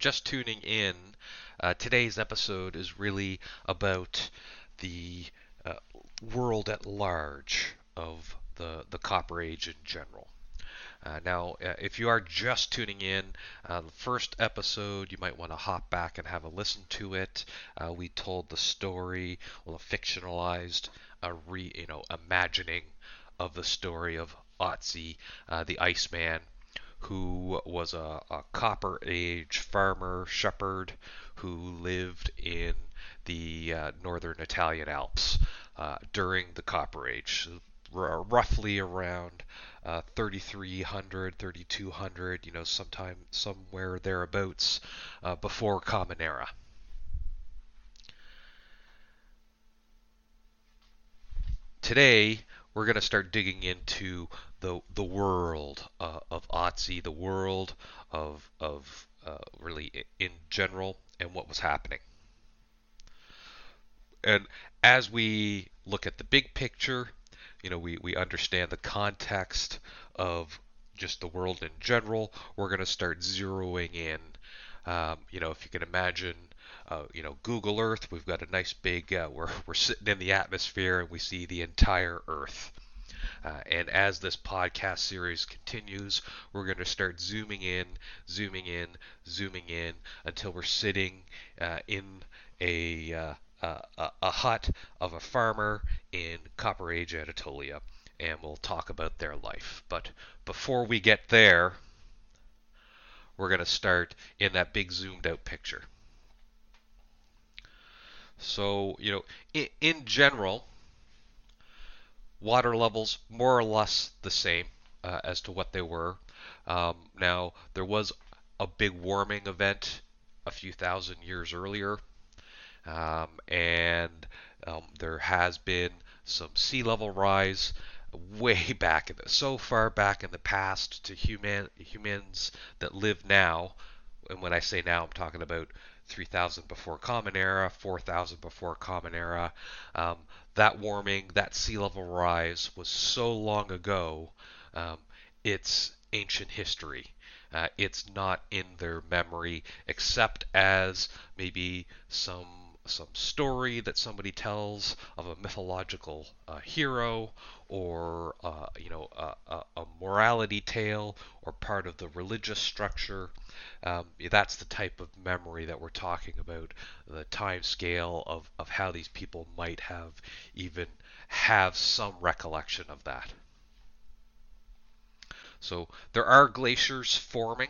just tuning in, uh, today's episode is really about the uh, world at large of the, the Copper Age in general. Uh, now, uh, if you are just tuning in, uh, the first episode, you might want to hop back and have a listen to it. Uh, we told the story, well, a fictionalized, a re, you know, imagining of the story of Otzi, uh, the Iceman, who was a, a, Copper Age farmer shepherd who lived in the uh, northern Italian Alps during the Copper Age, r- roughly around uh, 3300, 3200, you know, sometime somewhere thereabouts uh, before Common Era. Today, we're going to start digging into the the world uh, of Otzi, the world of of uh, really in general, and what was happening. And as we look at the big picture, you know, we, we understand the context of just the world in general. We're going to start zeroing in. Um, you know, if you can imagine, uh, you know, Google Earth, we've got a nice big, uh, we're, we're sitting in the atmosphere and we see the entire Earth. Uh, and as this podcast series continues, we're going to start zooming in, zooming in, zooming in until we're sitting uh, in a uh, a, a hut of a farmer in Copper Age Anatolia, and we'll talk about their life. But before we get there, we're going to start in that big zoomed out picture. So, you know, in, in general, water levels more or less the same uh, as to what they were. Um, now, there was a big warming event a few thousand years earlier um, and um, there has been some sea level rise way back in the, so far back in the past to human humans that live now. And when I say now, I'm talking about 3000 before Common Era, 4000 before Common Era. Um, that warming, that sea level rise was so long ago, um, it's ancient history. Uh, it's not in their memory except as maybe some some story that somebody tells of a mythological uh, hero or uh, you know a, a, morality tale or part of the religious structure. Um, that's the type of memory that we're talking about the time scale of, of how these people might have even have some recollection of that. So there are glaciers forming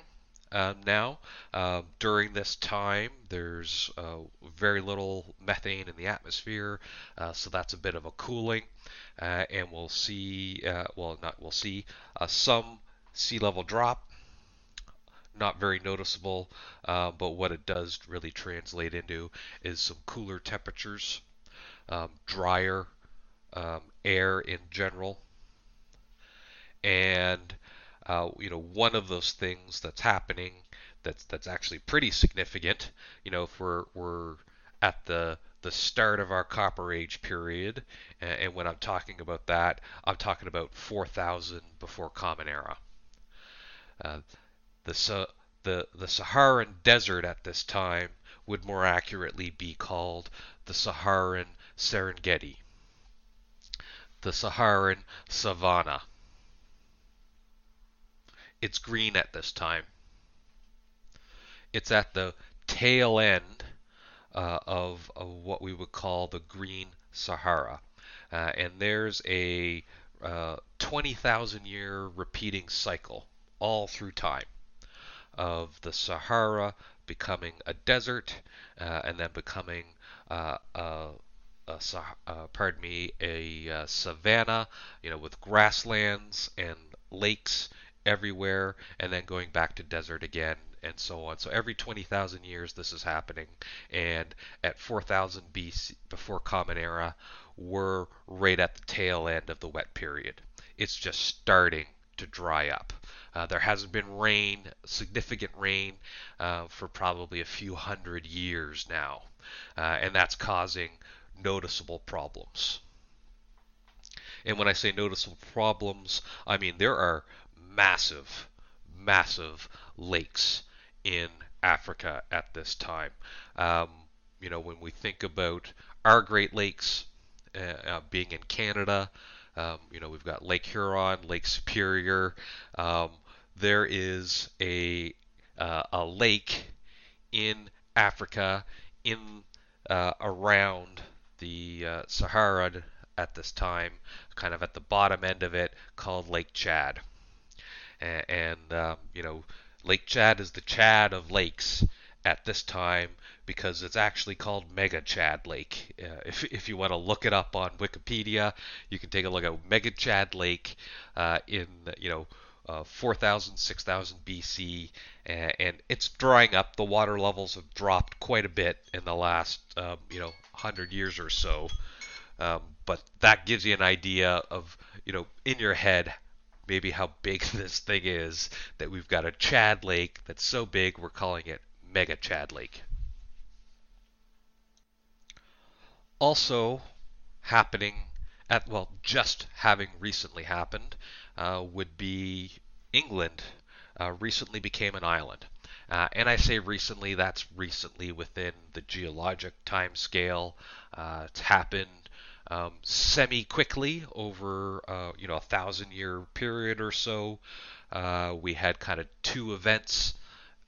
uh, now. Uh, during this time, there's uh, very little methane in the atmosphere, uh, so that's a bit of a cooling, uh, and we'll see, uh, well, not we'll see some sea level drop. Not very noticeable, but what it does really translate into is some cooler temperatures, um, drier um, air in general, and uh, you know, one of those things that's happening that's that's actually pretty significant. You know, if we're we're at the the start of our Copper Age period, and, and when I'm talking about that, I'm talking about 4000 before Common Era. Uh, the the the Saharan desert at this time would more accurately be called the Saharan Serengeti, the Saharan savanna. It's green at this time. It's at the tail end uh, of, of, what we would call the Green Sahara. Uh, and there's a uh, 20,000 year repeating cycle all through time of the Sahara becoming a desert uh, and then becoming uh, a, a, uh, pardon me, a savanna, you know, with grasslands and lakes everywhere, and then going back to desert again, and so on. So every 20,000 years this is happening, and at 4000 BC, before Common Era, we're right at the tail end of the wet period. It's just starting to dry up. Uh, there hasn't been rain, significant rain, uh, for probably a few hundred years now, uh, and that's causing noticeable problems. And when I say noticeable problems, I mean there are massive, massive lakes in Africa at this time. Um, you know, when we think about our Great Lakes uh, uh, being in Canada, um, you know, we've got Lake Huron, Lake Superior. Um, there is a uh, a lake in Africa, in uh, around the uh, Sahara at this time, kind of at the bottom end of it, called Lake Chad. And, and um, you know, Lake Chad is the Chad of lakes at this time because it's actually called Mega Chad Lake. Uh, if, if you want to look it up on Wikipedia, you can take a look at Mega Chad Lake uh, in you know uh, 4000 6000 BC, and, and, it's drying up. The water levels have dropped quite a bit in the last um, you know 100 years or so. Um, but that gives you an idea of you know in your head maybe how big this thing is that we've got a Chad Lake that's so big we're calling it Mega Chad Lake. Also happening at well just having recently happened uh, would be England uh, recently became an island. Uh, and I say recently, that's recently within the geologic time scale. Uh, it's happened um, semi quickly over uh, you know a thousand year period or so. Uh, we had kind of two events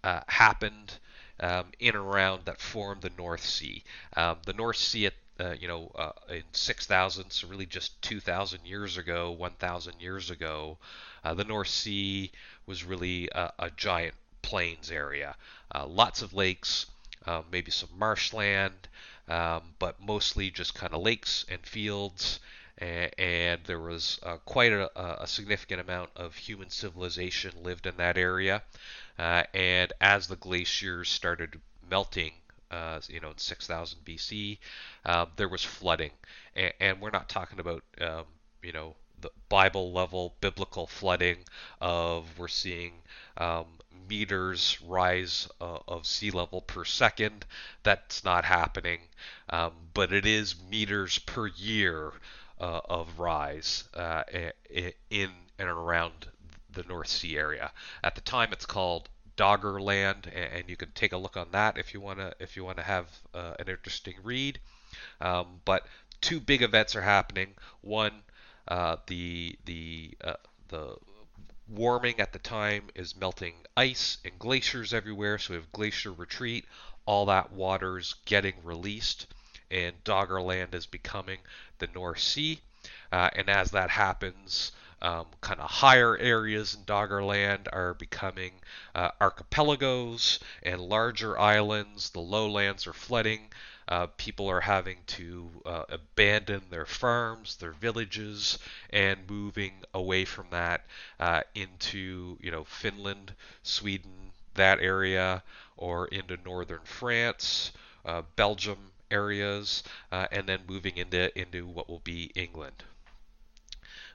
uh, happened um, in and around that formed the North Sea. Um, the North Sea at uh, you know, uh, in 6,000, so really just 2,000 years ago, 1,000 years ago, uh, the North Sea was really a, giant plains area. Uh, lots of lakes, uh, maybe some marshland, um, but mostly just kind of lakes and fields. And, and there was uh, quite a, a, significant amount of human civilization lived in that area. and as the glaciers started melting uh, you know, in 6000 BC, um, there was flooding, and, and, we're not talking about, um, you know, the Bible level biblical flooding of we're seeing um, meters rise uh, of sea level per second. That's not happening, um, but it is meters per year uh, of rise uh, in and around the North Sea area. At the time, it's called Doggerland, and you can take a look on that if you want to if you want to have uh, an interesting read. Um, but two big events are happening. One, uh, the the uh, the warming at the time is melting ice and glaciers everywhere, so we have glacier retreat. All that water's getting released, and Doggerland is becoming the North Sea. Uh, and as that happens, um, kind of higher areas in Doggerland are becoming uh, archipelagos and larger islands. The lowlands are flooding. Uh, people are having to uh, abandon their farms, their villages, and moving away from that uh, into, you know, Finland, Sweden, that area, or into northern France, uh, Belgium areas, uh, and then moving into into what will be England.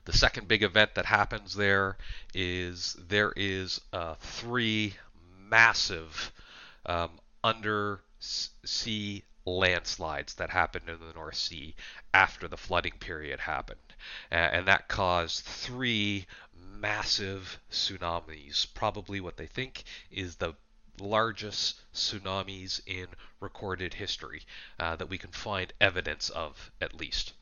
The second big event that happens there is there is three massive um, undersea landslides that happened in the North Sea after the flooding period happened. And that caused three massive tsunamis, probably what they think is the largest tsunamis in recorded history uh, that we can find evidence of, at least.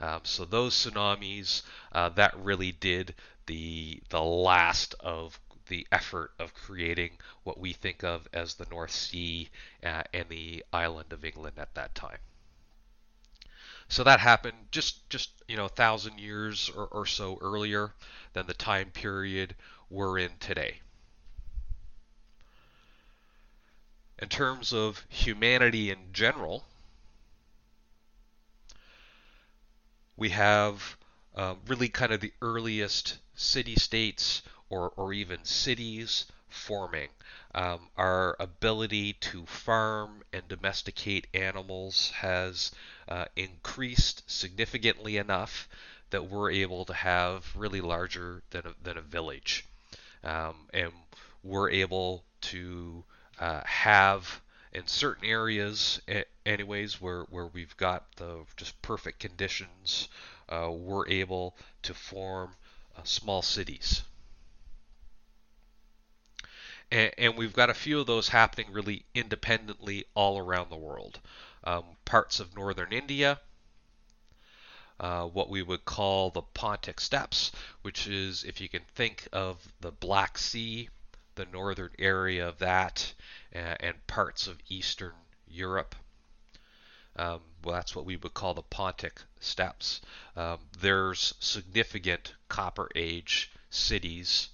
Um, so those tsunamis uh, that really did the the last of the effort of creating what we think of as the North Sea uh, and the island of England at that time. So that happened just just you know a thousand years or, or so earlier than the time period we're in today. In terms of humanity in general, we have uh, really kind of the earliest city states or, or even cities forming. Um, our ability to farm and domesticate animals has uh, increased significantly enough that we're able to have really larger than a, than a village. Um, and we're able to uh, have in certain areas anyways where, where we've got the just perfect conditions uh, we're able to form uh, small cities and, and, we've got a few of those happening really independently all around the world. Um, parts of northern India, uh, what we would call the Pontic Steppes, which is, if you can think of the Black Sea, the northern area of that, uh, and parts of Eastern Europe. Um, well, that's what we would call the Pontic Steppes. Um, there's significant Copper Age cities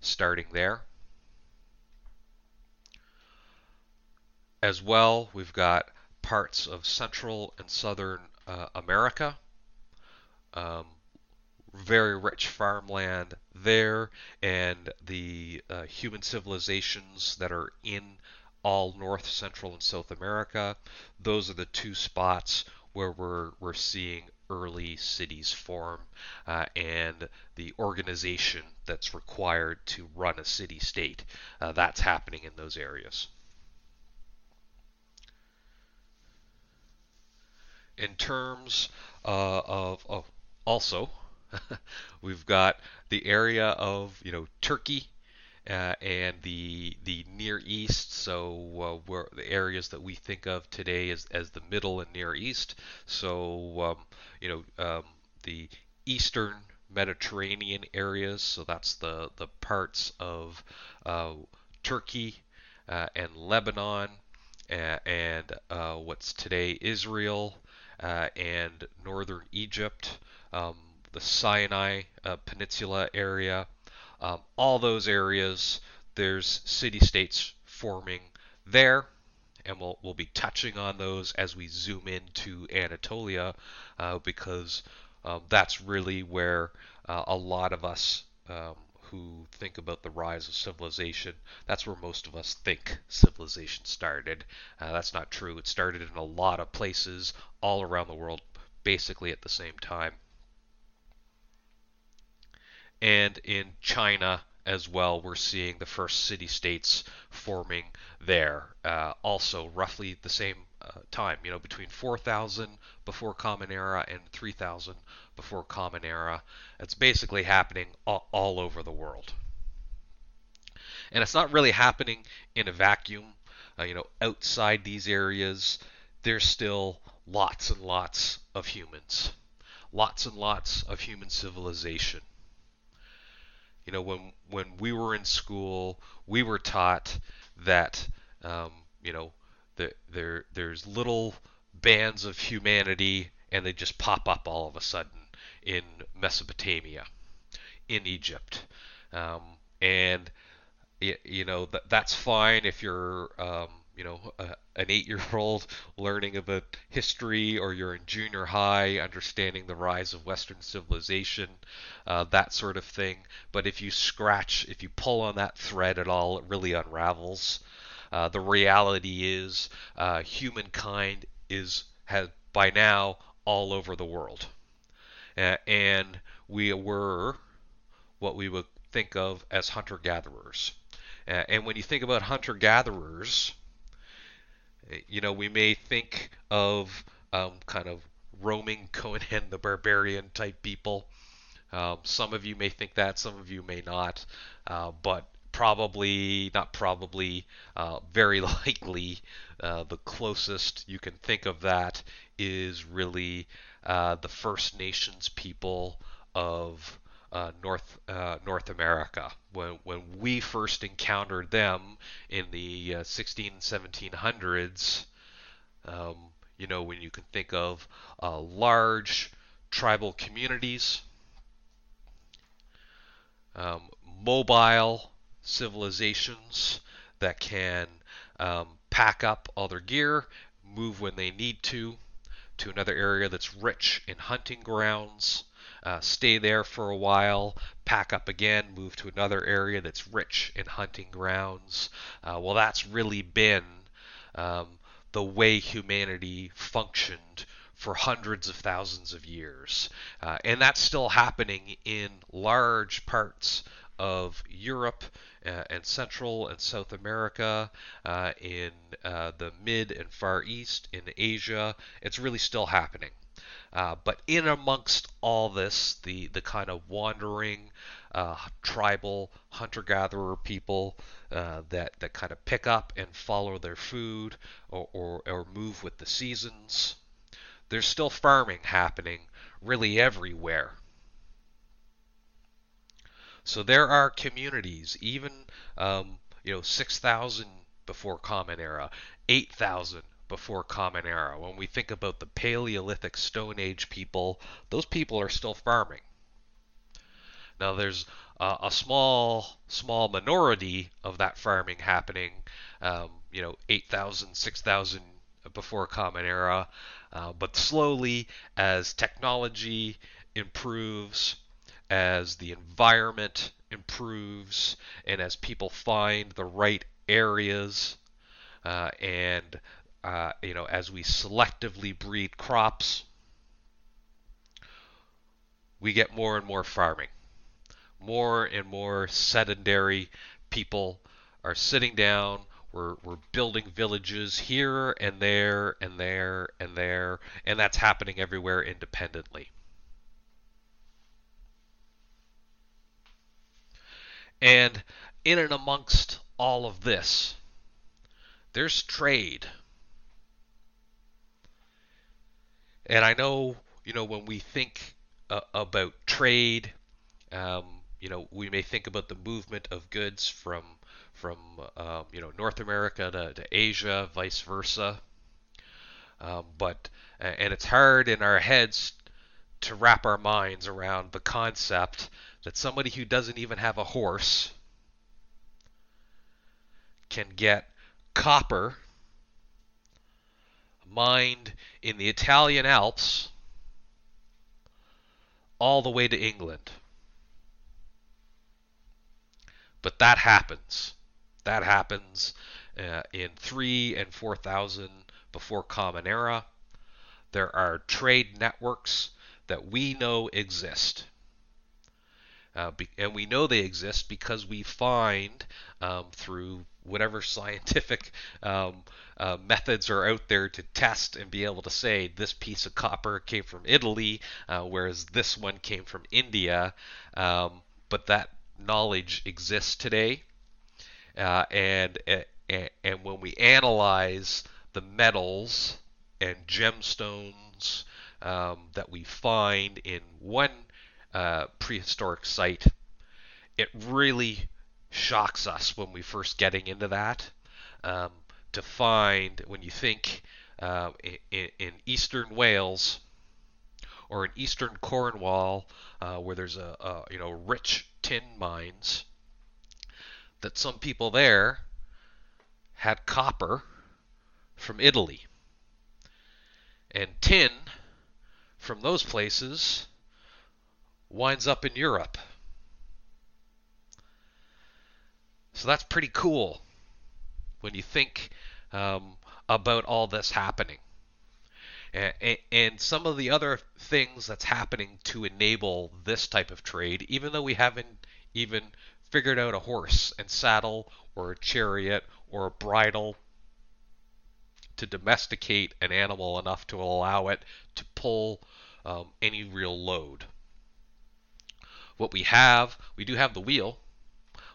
starting there. As well, we've got parts of Central and Southern uh, America. Um, very rich farmland there, and the uh, human civilizations that are in all North, Central, and South America. Those are the two spots where we're, we're seeing early cities form uh, and the organization that's required to run a city state. Uh, that's happening in those areas. In terms uh, of, oh, also, we've got the area of you know Turkey uh, and the the Near East. So uh, the areas that we think of today as, as the Middle and Near East. So um, you know um, the Eastern Mediterranean areas. So that's the the parts of uh, Turkey uh, and Lebanon and uh, what's today Israel uh, and northern Egypt. Um, the Sinai Peninsula area, um, all those areas, there's city states forming there, and we'll, we'll be touching on those as we zoom into Anatolia uh, because um, that's really where uh, a lot of us um, who think about the rise of civilization, that's where most of us think civilization started. Uh, that's not true. It started in a lot of places all around the world, basically at the same time and in China as well, we're seeing the first city states forming there. Uh, also, roughly the same uh, time, you know, between 4000 before Common Era and 3000 before Common Era. It's basically happening all, all over the world. And it's not really happening in a vacuum. Uh, you know, outside these areas, there's still lots and lots of humans, lots and lots of human civilization. You know, when when we were in school, we were taught that um, you know there there's little bands of humanity, and they just pop up all of a sudden in Mesopotamia, in Egypt, um, and you know that that's fine if you're um, you know, a, an eight-year-old learning about history, or you're in junior high understanding the rise of Western civilization, uh, that sort of thing. But if you scratch, if you pull on that thread at all, it really unravels. Uh, the reality is, uh, humankind is has by now all over the world, and we were what we would think of as hunter-gatherers. and when you think about hunter-gatherers, you know, we may think of um, kind of roaming Conan the Barbarian type people. Um, some of you may think that, some of you may not, uh, but probably, not probably, uh, very likely, uh, the closest you can think of that is really uh, the First Nations people of uh, North uh, North America. When when we first encountered them in the uh, 16 1700s, um, you know, when you can think of uh, large tribal communities, um, mobile civilizations that can um, pack up all their gear, move when they need to, to another area that's rich in hunting grounds uh, stay there for a while, pack up again, move to another area that's rich in hunting grounds. Uh, well, that's really been um, the way humanity functioned for hundreds of thousands of years. Uh, and that's still happening in large parts of Europe uh, and Central and South America, uh, in uh, the Mid and Far East, in Asia. It's really still happening. Uh, but in amongst all this, the, the kind of wandering uh, tribal hunter-gatherer people uh, that that kind of pick up and follow their food or, or, or move with the seasons. There's still farming happening really everywhere. So there are communities, even um, you know 6,000 before Common Era, 8,000 before Common Era. When we think about the Paleolithic Stone Age people, those people are still farming. Now there's uh, a small small minority of that farming happening, um, you know, 8,000, 6,000 before Common Era, uh, but slowly as technology improves, as the environment improves, and as people find the right areas, uh, and uh, you know, as we selectively breed crops, we get more and more farming more and more sedentary people are sitting down. We're, we're building villages here and there and there and there, and that's happening everywhere independently. And in and amongst all of this, there's trade. And I know, you know, when we think uh, about trade, um, you know, we may think about the movement of goods from from um, you know North America to, to Asia, vice versa. Um, but and it's hard in our heads to wrap our minds around the concept that somebody who doesn't even have a horse can get copper mined in the Italian Alps all the way to England. But that happens. That happens uh, in 3 and 4000 before Common Era. There are trade networks that we know exist. Uh, be, and we know they exist because we find um, through whatever scientific um, uh, methods are out there to test and be able to say this piece of copper came from Italy, uh, whereas this one came from India. Um, but that knowledge exists today. Uh, and, and, and when we analyze the metals and gemstones um, that we find in one uh, prehistoric site, it really shocks us when we first getting into that. Um, to find when you think uh, in, in, eastern Wales or in eastern Cornwall, uh, where there's a, a you know rich tin mines that some people there had copper from Italy. And tin from those places winds up in Europe. So that's pretty cool when you think um, about all this happening. And, some of the other things that's happening to enable this type of trade, even though we haven't even figured out a horse and saddle or a chariot or a bridle to domesticate an animal enough to allow it to pull um, any real load. What we have, we do have the wheel.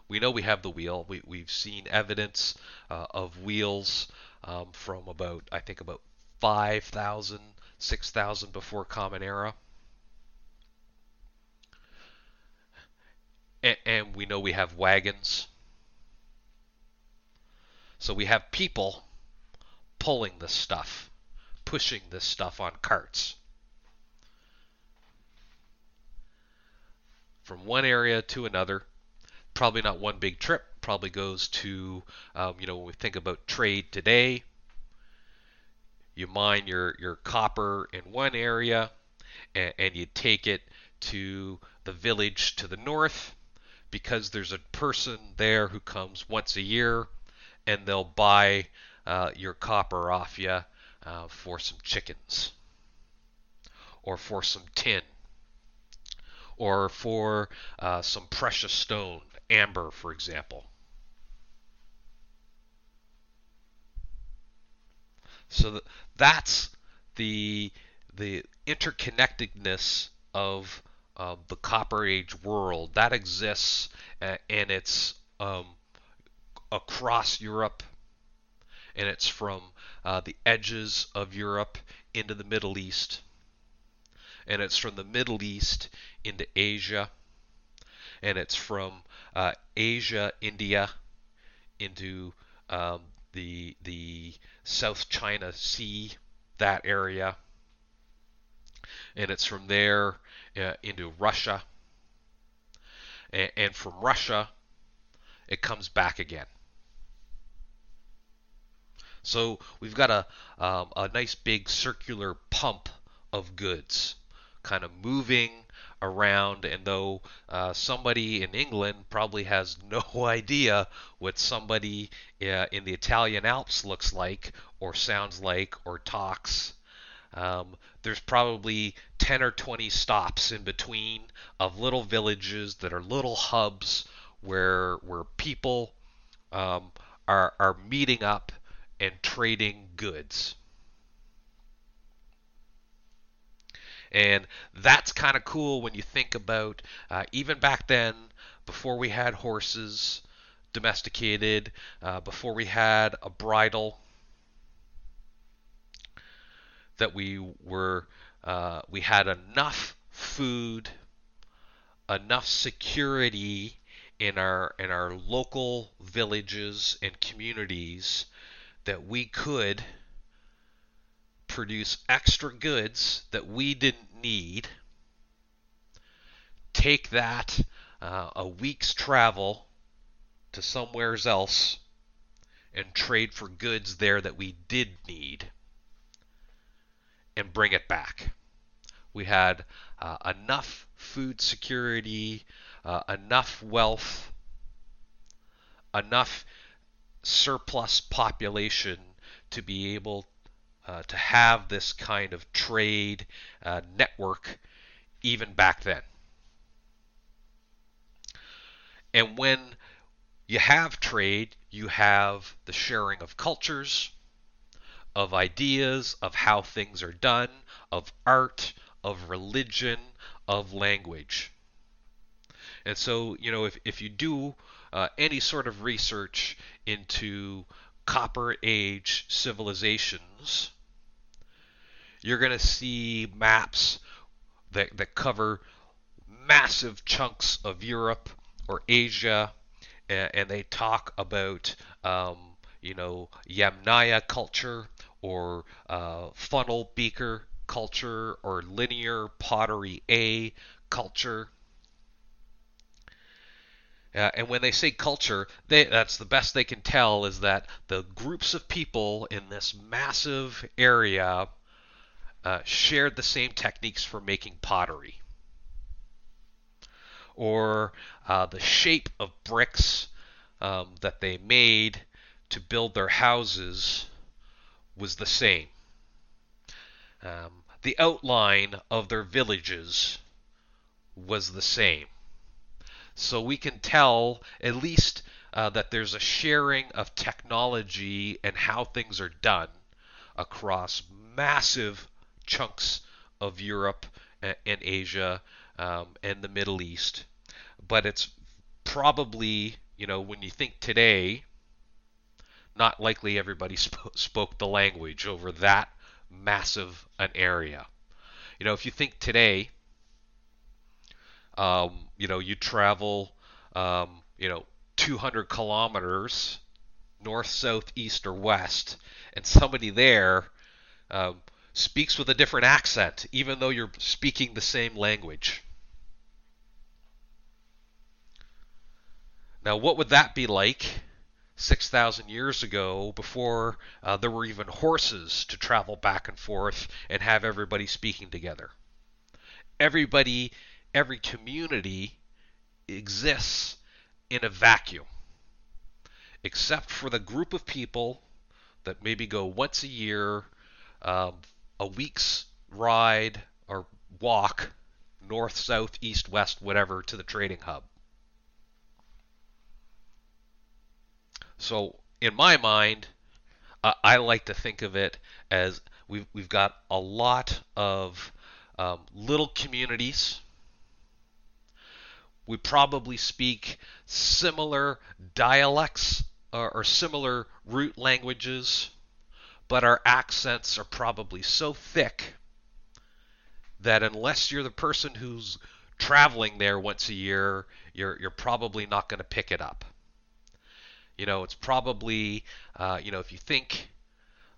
We know we have the wheel. We, we've seen evidence uh, of wheels um, from about, I think, about 5,000, 6,000 before Common Era. And, and we know we have wagons. So we have people pulling this stuff, pushing this stuff on carts. From one area to another, probably not one big trip, probably goes to, um, you know, when we think about trade today, you mine your, your copper in one area and, and you take it to the village to the north because there's a person there who comes once a year and they'll buy uh, your copper off you uh, for some chickens or for some tin or for uh, some precious stone, amber, for example. So that's the the interconnectedness of um, the Copper Age world that exists uh, and it's um, across Europe and it's from uh, the edges of Europe into the Middle East and it's from the Middle East into Asia and it's from uh, Asia, India into um, the the South China Sea, that area, and it's from there uh, into Russia, and, and from Russia, it comes back again. So we've got a um, a nice big circular pump of goods, kind of moving around, and though uh, somebody in England probably has no idea what somebody uh, in the Italian Alps looks like, or sounds like, or talks, um, there's probably 10 or 20 stops in between of little villages that are little hubs where where people um, are are meeting up and trading goods. And that's kind of cool when you think about uh, even back then, before we had horses domesticated, uh, before we had a bridle, that we were uh, we had enough food, enough security in our in our local villages and communities that we could produce extra goods that we didn't need, take that uh, a week's travel to somewhere else and trade for goods there that we did need and bring it back. We had uh, enough food security, uh, enough wealth, enough surplus population to be able uh, to have this kind of trade uh, network even back then. And when you have trade, you have the sharing of cultures, of ideas, of how things are done, of art, of religion, of language. And so, you know, if, if you do uh, any sort of research into Copper Age civilizations, you're going to see maps that, that cover massive chunks of Europe or Asia, and, and they talk about, um, you know, Yamnaya culture or uh, funnel beaker culture or linear pottery A culture. Uh, and when they say culture, they, that's the best they can tell is that the groups of people in this massive area uh, shared the same techniques for making pottery. Or uh, the shape of bricks um, that they made to build their houses was the same. Um, the outline of their villages was the same. So we can tell at least uh, that there's a sharing of technology and how things are done across massive chunks of Europe and Asia um, and the Middle East. But it's probably, you know, when you think today, not likely everybody sp- spoke the language over that massive an area. You know, if you think today, um, you know, you travel, um, you know, 200 kilometers north, south, east, or west, and somebody there um, speaks with a different accent, even though you're speaking the same language. Now, what would that be like 6,000 years ago before uh, there were even horses to travel back and forth and have everybody speaking together? Everybody, every community exists in a vacuum, except for the group of people that maybe go once a year um, a week's ride or walk north, south, east, west, whatever to the trading hub. So, in my mind, uh, I like to think of it as we've, we've got a lot of um, little communities we probably speak similar dialects or, or similar root languages, but our accents are probably so thick that unless you're the person who's traveling there once a year, you're you're probably not going to pick it up. You know, it's probably uh, you know if you think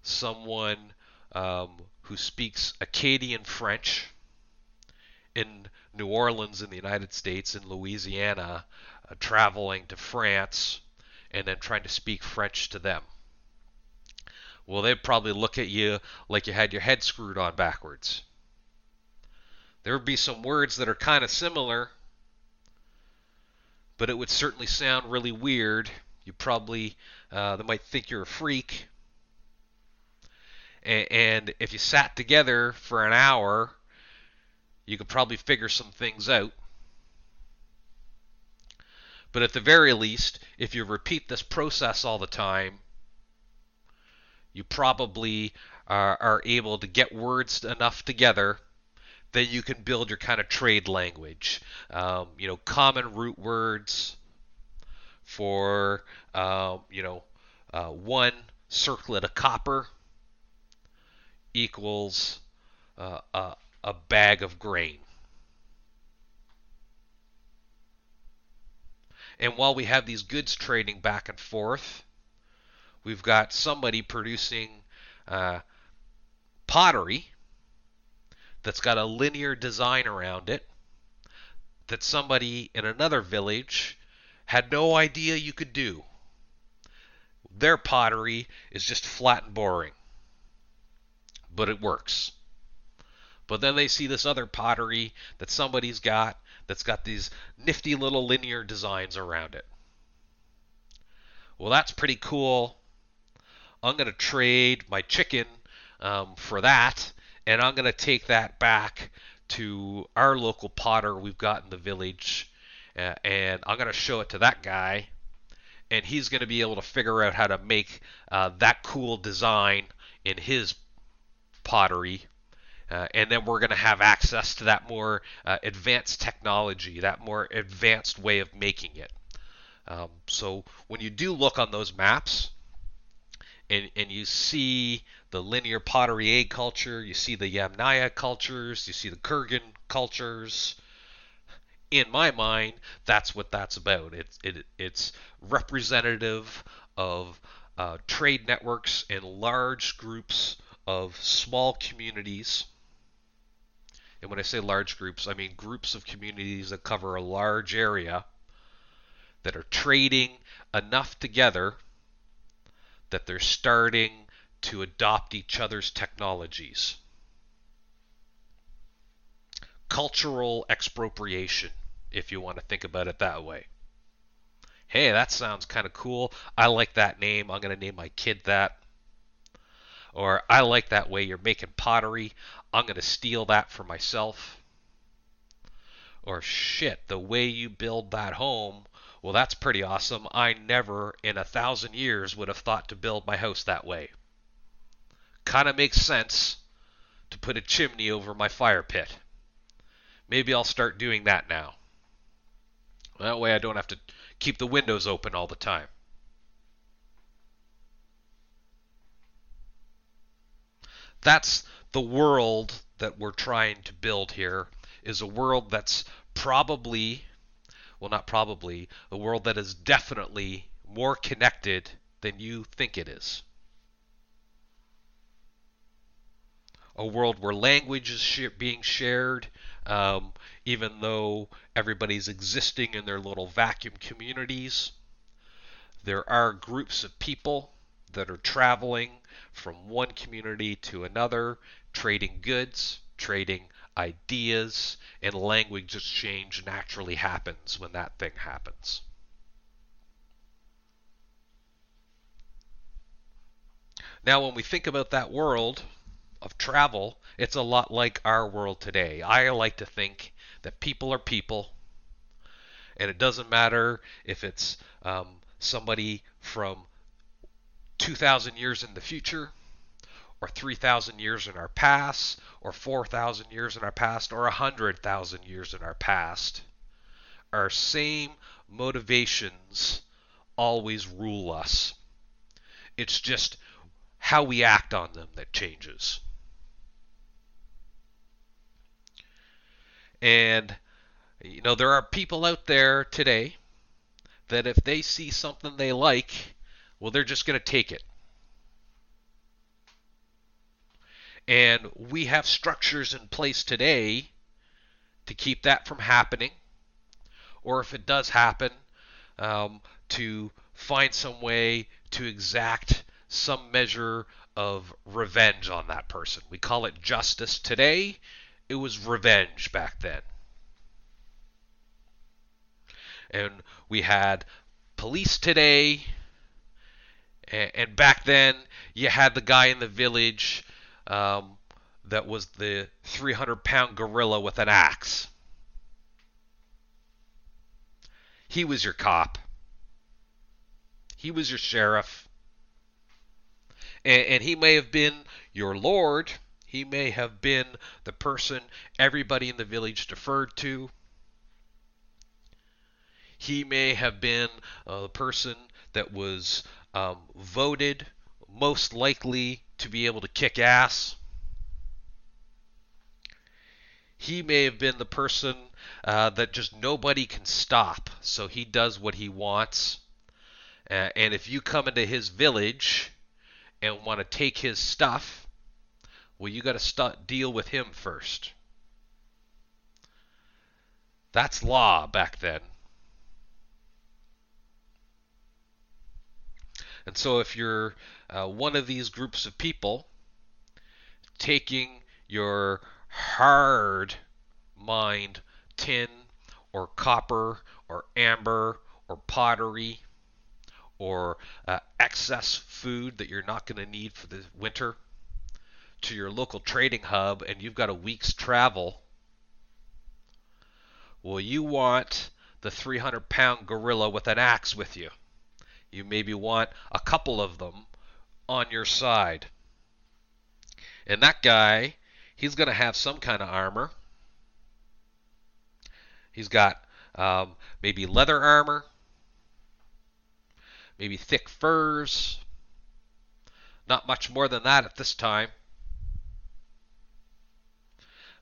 someone um, who speaks Acadian French in New Orleans in the United States, in Louisiana, uh, traveling to France, and then trying to speak French to them. Well, they'd probably look at you like you had your head screwed on backwards. There would be some words that are kind of similar, but it would certainly sound really weird. You probably, uh, they might think you're a freak. And, and if you sat together for an hour, you could probably figure some things out. But at the very least, if you repeat this process all the time, you probably are, are able to get words enough together that you can build your kind of trade language. Um, you know, common root words for uh, you know uh, one circlet of copper equals uh, a, bag of grain. And while we have these goods trading back and forth, we've got somebody producing uh, pottery that's got a linear design around it that somebody in another village had no idea you could do. Their pottery is just flat and boring, but it works. But then they see this other pottery that somebody's got that's got these nifty little linear designs around it. Well, that's pretty cool. I'm going to trade my chicken um, for that and I'm going to take that back to our local potter we've got in the village, uh, and I'm going to show it to that guy, and he's going to be able to figure out how to make uh, that cool design in his pottery. Uh, and then we're going to have access to that more uh, advanced technology, that more advanced way of making it. Um, so when you do look on those maps, and, and you see the linear pottery A culture, you see the Yamnaya cultures, you see the Kurgan cultures. In my mind, that's what that's about. It's it, it's representative of uh, trade networks and large groups of small communities. And when I say large groups, I mean groups of communities that cover a large area that are trading enough together that they're starting to adopt each other's technologies. Cultural expropriation, if you want to think about it that way. Hey, that sounds kind of cool. I like that name. I'm going to name my kid that. Or I like that way you're making pottery. I'm going to steal that for myself. Or shit, the way you build that home well, that's pretty awesome. I never in a thousand years would have thought to build my house that way. Kind of makes sense to put a chimney over my fire pit. Maybe I'll start doing that now. That way I don't have to keep the windows open all the time. That's the world that we're trying to build here is a world that's probably well, not probably, a world that is definitely more connected than you think it is. A world where language is being shared, um, even though everybody's existing in their little vacuum communities. There are groups of people that are traveling from one community to another, trading goods, trading ideas, and language exchange naturally happens when that thing happens. Now, when we think about that world of travel, it's a lot like our world today. I like to think that people are people, and it doesn't matter if it's um, somebody from 2,000 years in the future or 3,000 years in our past, or 4,000 years in our past, or 100,000 years in our past. our same motivations always rule us. It's just how we act on them that changes. And, you know, there are people out there today that if they see something they like, well, they're just going to take it. And we have structures in place today to keep that from happening. Or if it does happen, um, to find some way to exact some measure of revenge on that person. We call it justice today. It was revenge back then. And we had police today. And back then, you had the guy in the village um, that was the 300 pound gorilla with an axe. He was your cop. He was your sheriff. And, and, he may have been your lord. He may have been the person everybody in the village deferred to. He may have been uh, the person that was um, voted most likely to be able to kick ass. He may have been the person uh, that just nobody can stop, so he does what he wants. Uh, and if you come into his village and want to take his stuff, well, you got to st- deal with him first. That's law back then. And so if you're uh, one of these groups of people taking your hard mined tin or copper or amber or pottery or uh, excess food that you're not going to need for the winter to your local trading hub and you've got a week's travel, well, you want the 300 pound gorilla with an axe with you. You maybe want a couple of them on your side. And that guy, he's going to have some kind of armor. He's got um, maybe leather armor, maybe thick furs. Not much more than that at this time.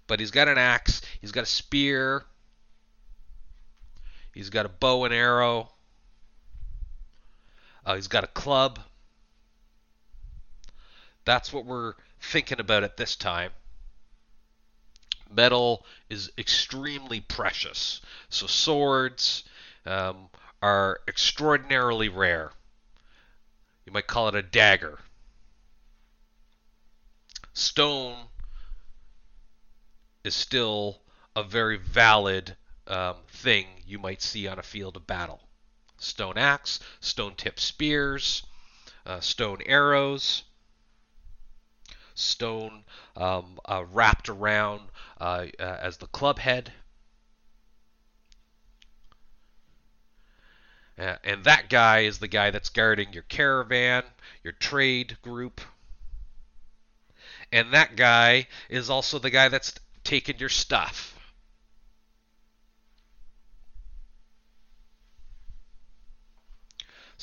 But he's got an axe, he's got a spear, he's got a bow and arrow, uh, he's got a club. That's what we're thinking about at this time. Metal is extremely precious. So swords um, are extraordinarily rare. You might call it a dagger. Stone is still a very valid um, thing you might see on a field of battle stone axe, stone tip spears, uh, stone arrows, stone um, uh, wrapped around uh, uh as the club head. Uh, and that guy is the guy that's guarding your caravan, your trade group. And that guy is also the guy that's taking your stuff.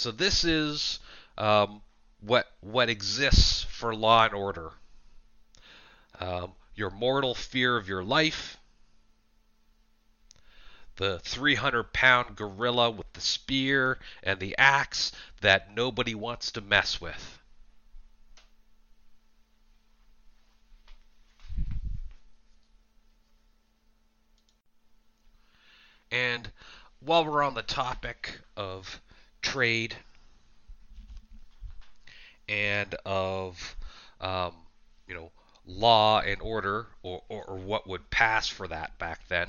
So this is um, what what exists for law and order. Um, your mortal fear of your life, the 300 pound gorilla with the spear and the axe that nobody wants to mess with. And while we're on the topic of trade and of um, you know law and order or, or, or what would pass for that back then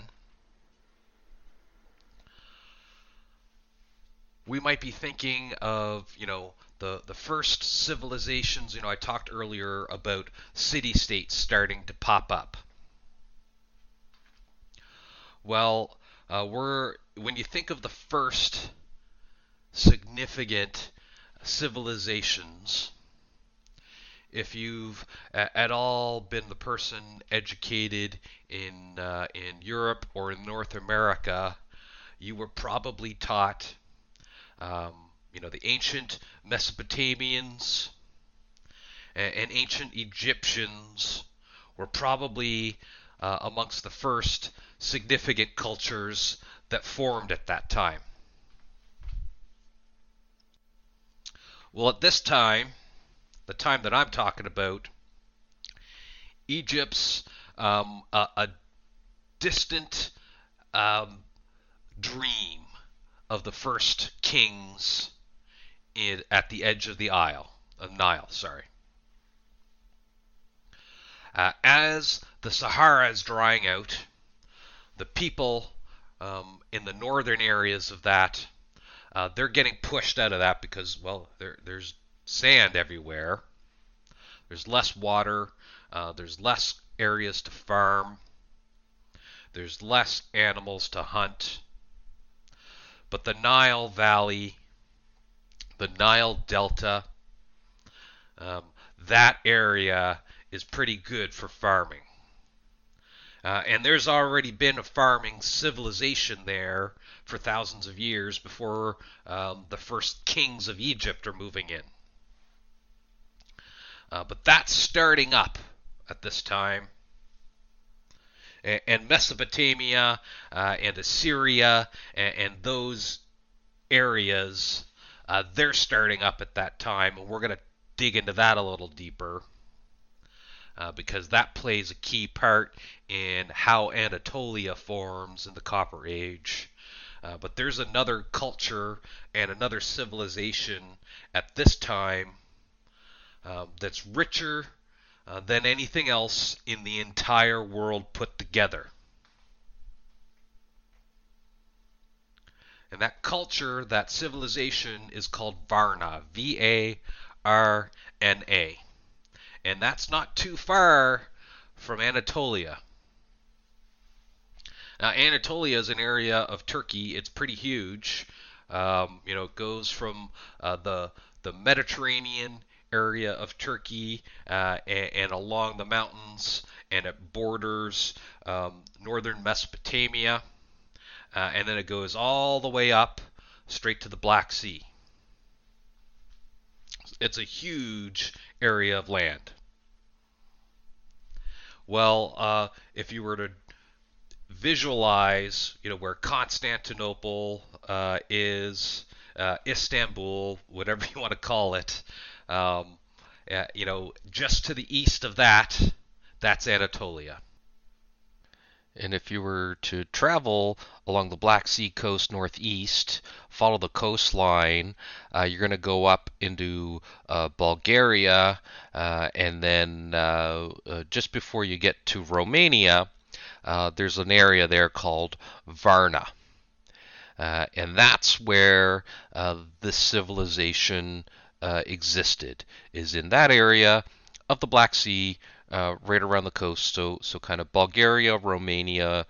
we might be thinking of you know the the first civilizations you know I talked earlier about city states starting to pop up. Well uh, we're when you think of the first significant civilizations. If you've at all been the person educated in uh, in Europe or in North America, you were probably taught, um, you know, the ancient Mesopotamians and, and ancient Egyptians were probably uh, amongst the first significant cultures that formed at that time. Well, at this time, the time that I'm talking about, Egypt's um, a, a, distant um, dream of the first kings in, at the edge of the Isle of Nile. Sorry. Uh, as the Sahara is drying out, the people um, in the northern areas of that uh, they're getting pushed out of that because well there, there's sand everywhere. There's less water. Uh, there's less areas to farm. There's less animals to hunt. But the Nile Valley, the Nile Delta, um, that area is pretty good for farming. Uh, and there's already been a farming civilization there for thousands of years before um, the first kings of Egypt are moving in. Uh, but that's starting up at this time. And, Mesopotamia uh, and Assyria and, and those areas, uh, they're starting up at that time, and we're going to dig into that a little deeper. Uh, because that plays a key part in how Anatolia forms in the Copper Age. Uh, but there's another culture and another civilization at this time uh, that's richer uh, than anything else in the entire world put together. And that culture, that civilization, is called Varna. V A R N A. And that's not too far from Anatolia. Now, Anatolia is an area of Turkey. It's pretty huge. Um, you know, it goes from uh, the the Mediterranean area of Turkey uh, and, and, along the mountains, and it borders um, northern Mesopotamia, uh, and then it goes all the way up straight to the Black Sea. It's a huge area of land. Well, uh, if you were to visualize, you know, where Constantinople uh, is, uh, Istanbul, whatever you want to call it. Um, uh, you know, just to the east of that, that's Anatolia. And if you were to travel along the Black Sea coast northeast, follow the coastline, uh, you're going to go up into uh, Bulgaria, uh, and then uh, uh, just before you get to Romania, uh, there's an area there called Varna. Uh, and that's where uh, this civilization uh, existed, is in that area of the Black Sea, uh, right around the coast. So, so kind of Bulgaria, Romania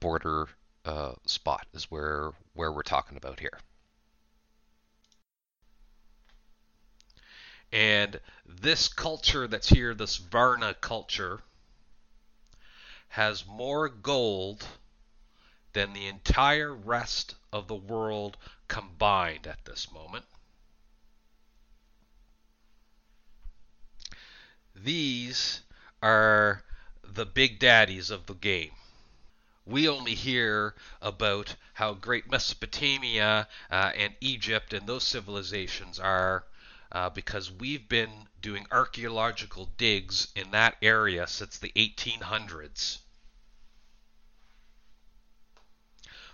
border spot is where where we're talking about here. And this culture that's here, this Varna culture, has more gold than the entire rest of the world combined at this moment. These are the big daddies of the game. We only hear about how great Mesopotamia uh, and Egypt and those civilizations are uh, because we've been doing archaeological digs in that area since the 1800s.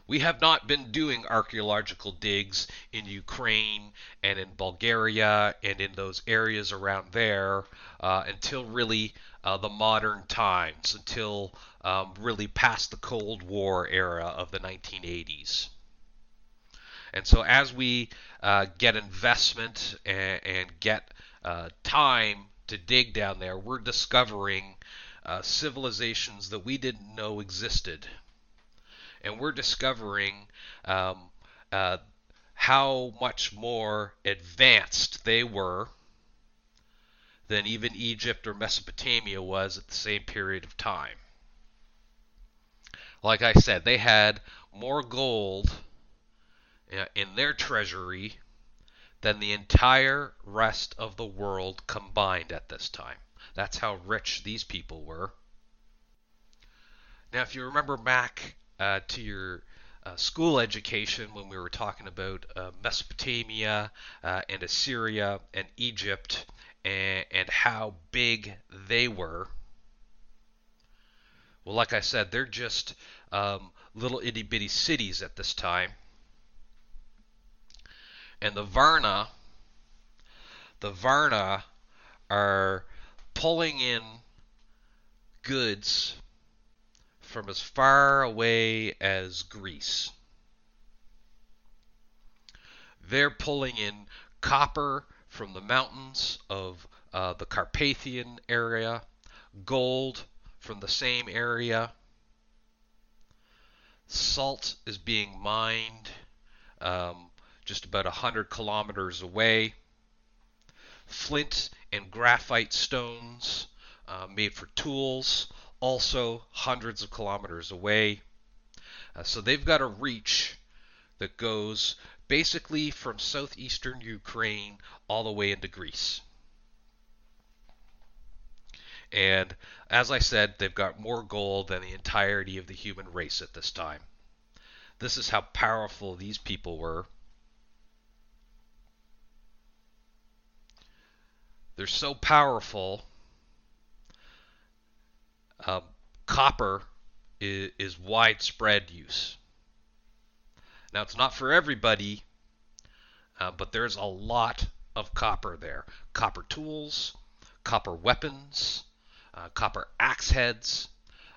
We have not been doing archaeological digs in Ukraine and in Bulgaria and in those areas around there uh, until really uh, the modern times, until um, really past the Cold War era of the 1980s. And so, as we uh, get investment and, and get uh, time to dig down there, we're discovering uh, civilizations that we didn't know existed and we're discovering um, uh, how much more advanced they were than even Egypt or Mesopotamia was at the same period of time. Like I said, they had more gold uh, in their treasury than the entire rest of the world combined at this time. That's how rich these people were. Now, if you remember back uh, to your uh, school education when we were talking about uh, Mesopotamia uh, and Assyria and Egypt and, and how big they were, well, like I said, they're just um, little itty bitty cities at this time. And the Varna, the Varna are pulling in goods from as far away as Greece. They're pulling in copper from the mountains of uh, the Carpathian area, gold from the same area. Salt is being mined um, just about 100 kilometers away. Flint and graphite stones uh, made for tools, also hundreds of kilometers away. Uh, so they've got a reach that goes basically from southeastern Ukraine all the way into Greece. And as I said, they've got more gold than the entirety of the human race at this time. This is how powerful these people were. They're so powerful. Um, copper is, is widespread use. Now, it's not for everybody, uh, but there's a lot of copper there. Copper tools, copper weapons, uh, copper axe heads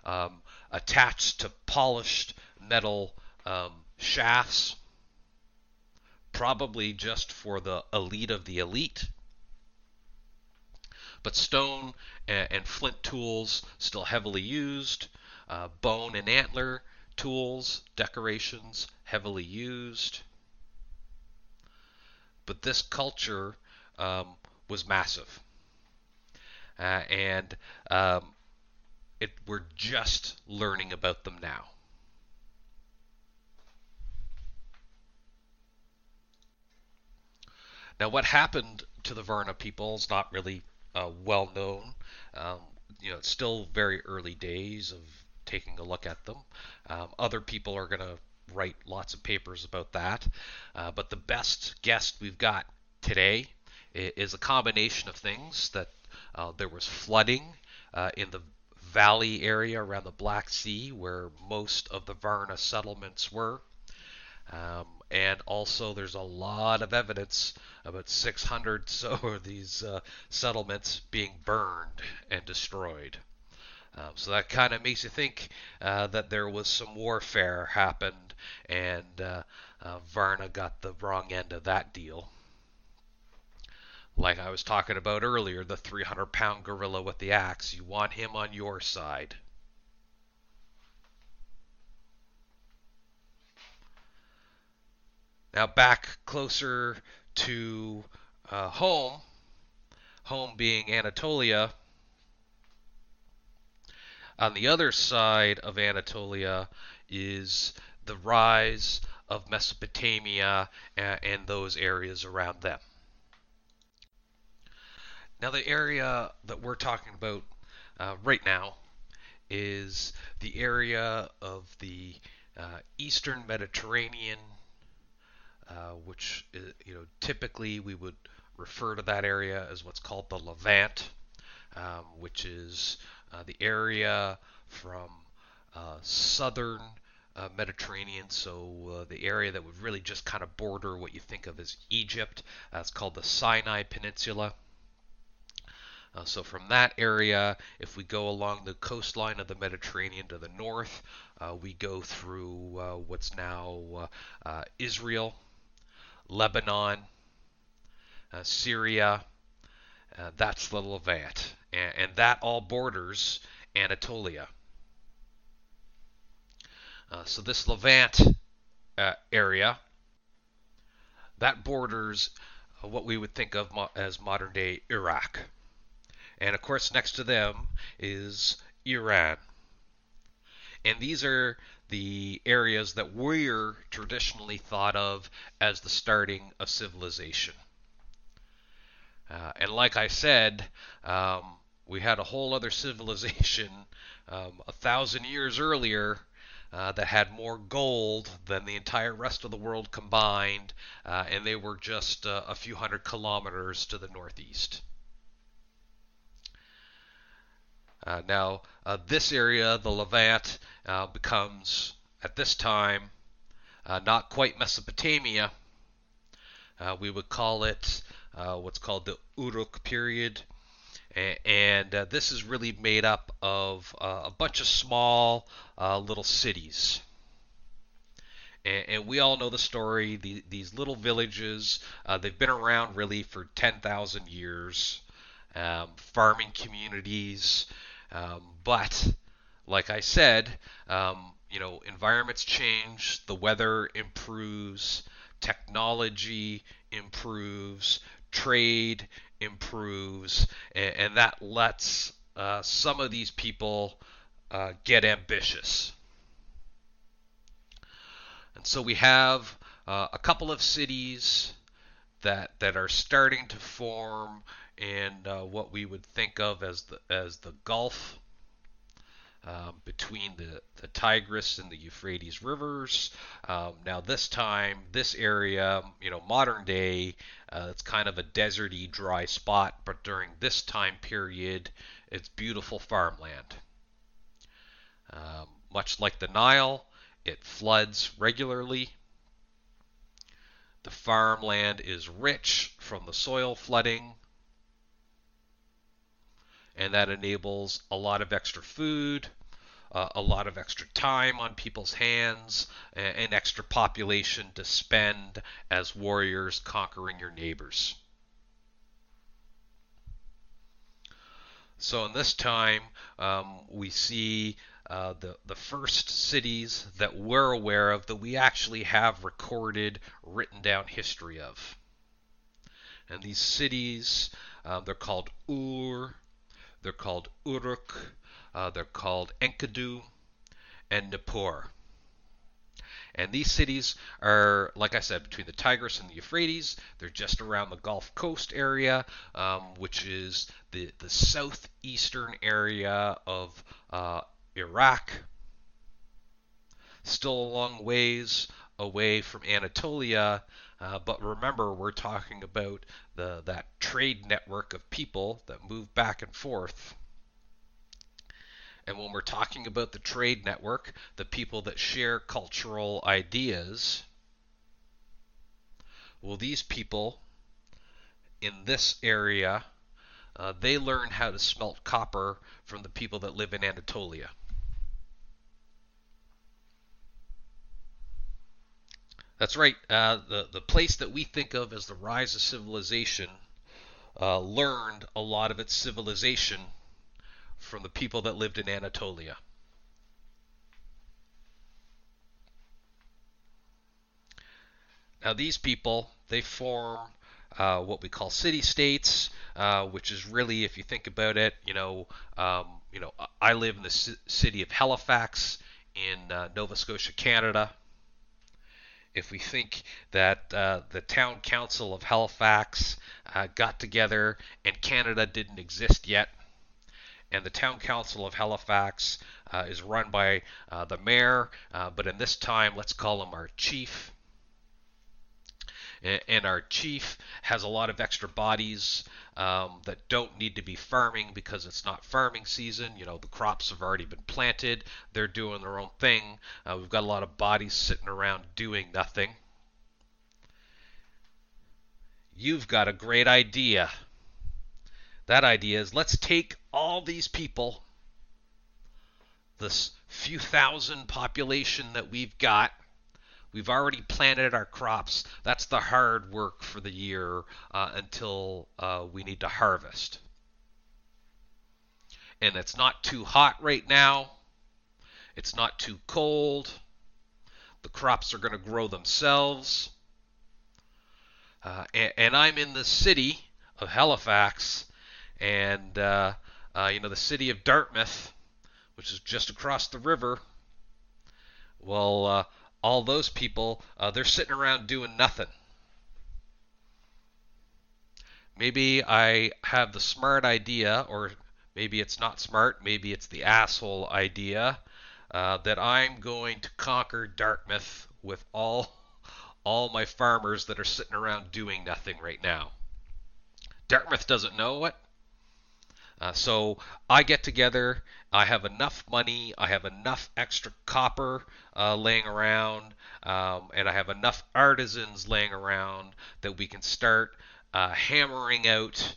um, attached to polished metal um, shafts, probably just for the elite of the elite. But stone and, and flint tools still heavily used. Uh, bone and antler tools, decorations heavily used. But this culture um, was massive. Uh, and um, it, we're just learning about them now. Now, what happened to the Varna people is not really uh, well known. Um, you know, it's still very early days of taking a look at them. Um, other people are going to write lots of papers about that. Uh, but the best guess we've got today is a combination of things that uh, there was flooding uh, in the valley area around the Black Sea where most of the Varna settlements were. Um, and also, there's a lot of evidence about 600 so of these uh, settlements being burned and destroyed. Um, so that kind of makes you think uh, that there was some warfare happened, and uh, uh, Varna got the wrong end of that deal. Like I was talking about earlier, the 300 pound gorilla with the axe, you want him on your side. Now, back closer to uh, home, home being Anatolia. On the other side of Anatolia is the rise of Mesopotamia and, and those areas around them. Now, the area that we're talking about uh, right now is the area of the uh, eastern Mediterranean uh, which is, you know typically we would refer to that area as what's called the Levant, um, which is uh, the area from uh, southern uh, Mediterranean, so uh, the area that would really just kind of border what you think of as Egypt. it's called the Sinai Peninsula. Uh, so from that area, if we go along the coastline of the Mediterranean to the north, uh, we go through uh, what's now Israel, Lebanon, uh, Syria. Uh, that's the Levant. And, and, that all borders Anatolia. Uh, so this Levant uh, area, that borders what we would think of mo- as modern day Iraq. And of course, next to them is Iran. and these are the areas that we're traditionally thought of as the starting of civilization. Uh, and like I said, um, we had a whole other civilization um, a thousand years earlier uh, that had more gold than the entire rest of the world combined, uh, and they were just uh, a few hundred kilometers to the northeast. Uh, now, uh, this area, the Levant, uh, becomes, at this time, not quite Mesopotamia. we would call it what's called the Uruk period. And this is really made up of a bunch of small little cities. And, we all know the story. The, these little villages, uh, they've been around really for 10,000 years. Um, farming communities, um, but like I said, um, you know, environments change, the weather improves, technology improves, trade improves, and, and that lets uh, some of these people uh, get ambitious. And so we have uh, a couple of cities that that are starting to form and uh, what we would think of as the as the Gulf um, between the, the Tigris and the Euphrates rivers. Um, now, this time, this area, you know, modern day, uh, it's kind of a deserty, dry spot, but during this time period, it's beautiful farmland. Um, much like the Nile, it floods regularly. The farmland is rich from the soil flooding and that enables a lot of extra food, uh, a lot of extra time on people's hands, and, and extra population to spend as warriors conquering your neighbors. So in this time, um, we see uh, the the first cities that we're aware of that we actually have recorded, written down history of. And these cities, uh, they're called Ur, they're called Uruk, uh, they're called Enkidu, and Nippur. And these cities are, like I said, between the Tigris and the Euphrates. They're just around the Gulf Coast area, um, which is the, the southeastern area of uh, Iraq. Still a long ways away from Anatolia, uh, but remember, we're talking about the that trade network of people that move back and forth. And when we're talking about the trade network, the people that share cultural ideas, well, these people in this area, uh, they learn how to smelt copper from the people that live in Anatolia. That's right. Uh, the the place that we think of as the rise of civilization uh, learned a lot of its civilization from the people that lived in Anatolia. Now these people they form uh, what we call city-states, uh, which is really, if you think about it, you know, um, you know, I live in the city of Halifax in uh, Nova Scotia, Canada if we think that uh, the town council of Halifax uh, got together and Canada didn't exist yet, and the town council of Halifax uh, is run by uh, the mayor, uh, but in this time, let's call him our chief and our chief has a lot of extra bodies um, that don't need to be farming because it's not farming season. You know, the crops have already been planted, they're doing their own thing. Uh, we've got a lot of bodies sitting around doing nothing. You've got a great idea. That idea is let's take all these people, this few thousand population that we've got, We've already planted our crops. That's the hard work for the year uh, until uh, we need to harvest. And it's not too hot right now. It's not too cold. The crops are going to grow themselves. Uh, and, and, I'm in the city of Halifax, and uh, uh, you know the city of Dartmouth, which is just across the river Well, uh, all those people, uh, they're sitting around doing nothing. Maybe I have the smart idea, or maybe it's not smart, maybe it's the asshole idea, uh, that I'm going to conquer Dartmouth with all all my farmers that are sitting around doing nothing right now. Dartmouth doesn't know it. Uh, so I get together. I have enough money. I have enough extra copper uh, laying around, um, and I have enough artisans laying around that we can start uh, hammering out.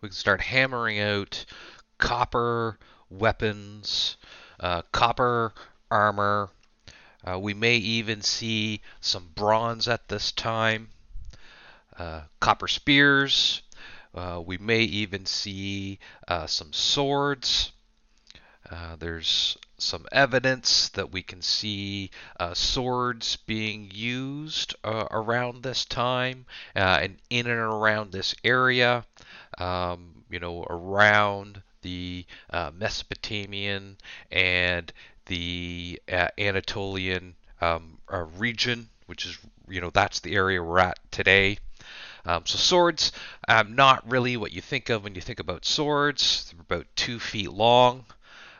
We can start hammering out copper weapons, uh, copper armor. Uh, we may even see some bronze at this time, copper spears. Uh, we may even see uh, some swords. Uh, there's some evidence that we can see uh, swords being used uh, around this time uh, and in and around this area, um, you know, around the Mesopotamian and the Anatolian um, region, which is, you know, that's the area we're at today. Um, so swords, um, not really what you think of when you think about swords. They're about two feet long,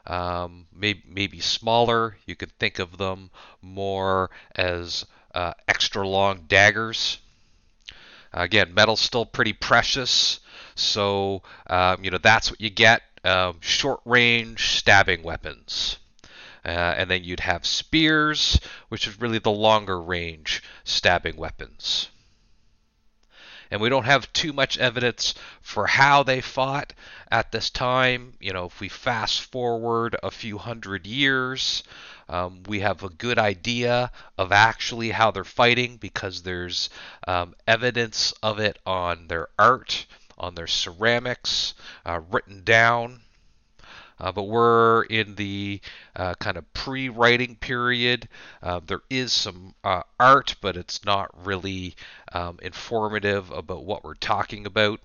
um, maybe, maybe smaller. You could think of them more as uh, extra long daggers. Again, metal's still pretty precious, so um, you know that's what you get. Um, short range stabbing weapons. Uh, and then you'd have spears, which is really the longer range stabbing weapons and we don't have too much evidence for how they fought at this time. You know, if we fast forward a few hundred years, um, we have a good idea of actually how they're fighting because there's um, evidence of it on their art, on their ceramics, uh, written down. Uh, but we're in the uh, kind of pre-writing period. Uh, there is some uh, art, but it's not really um, informative about what we're talking about.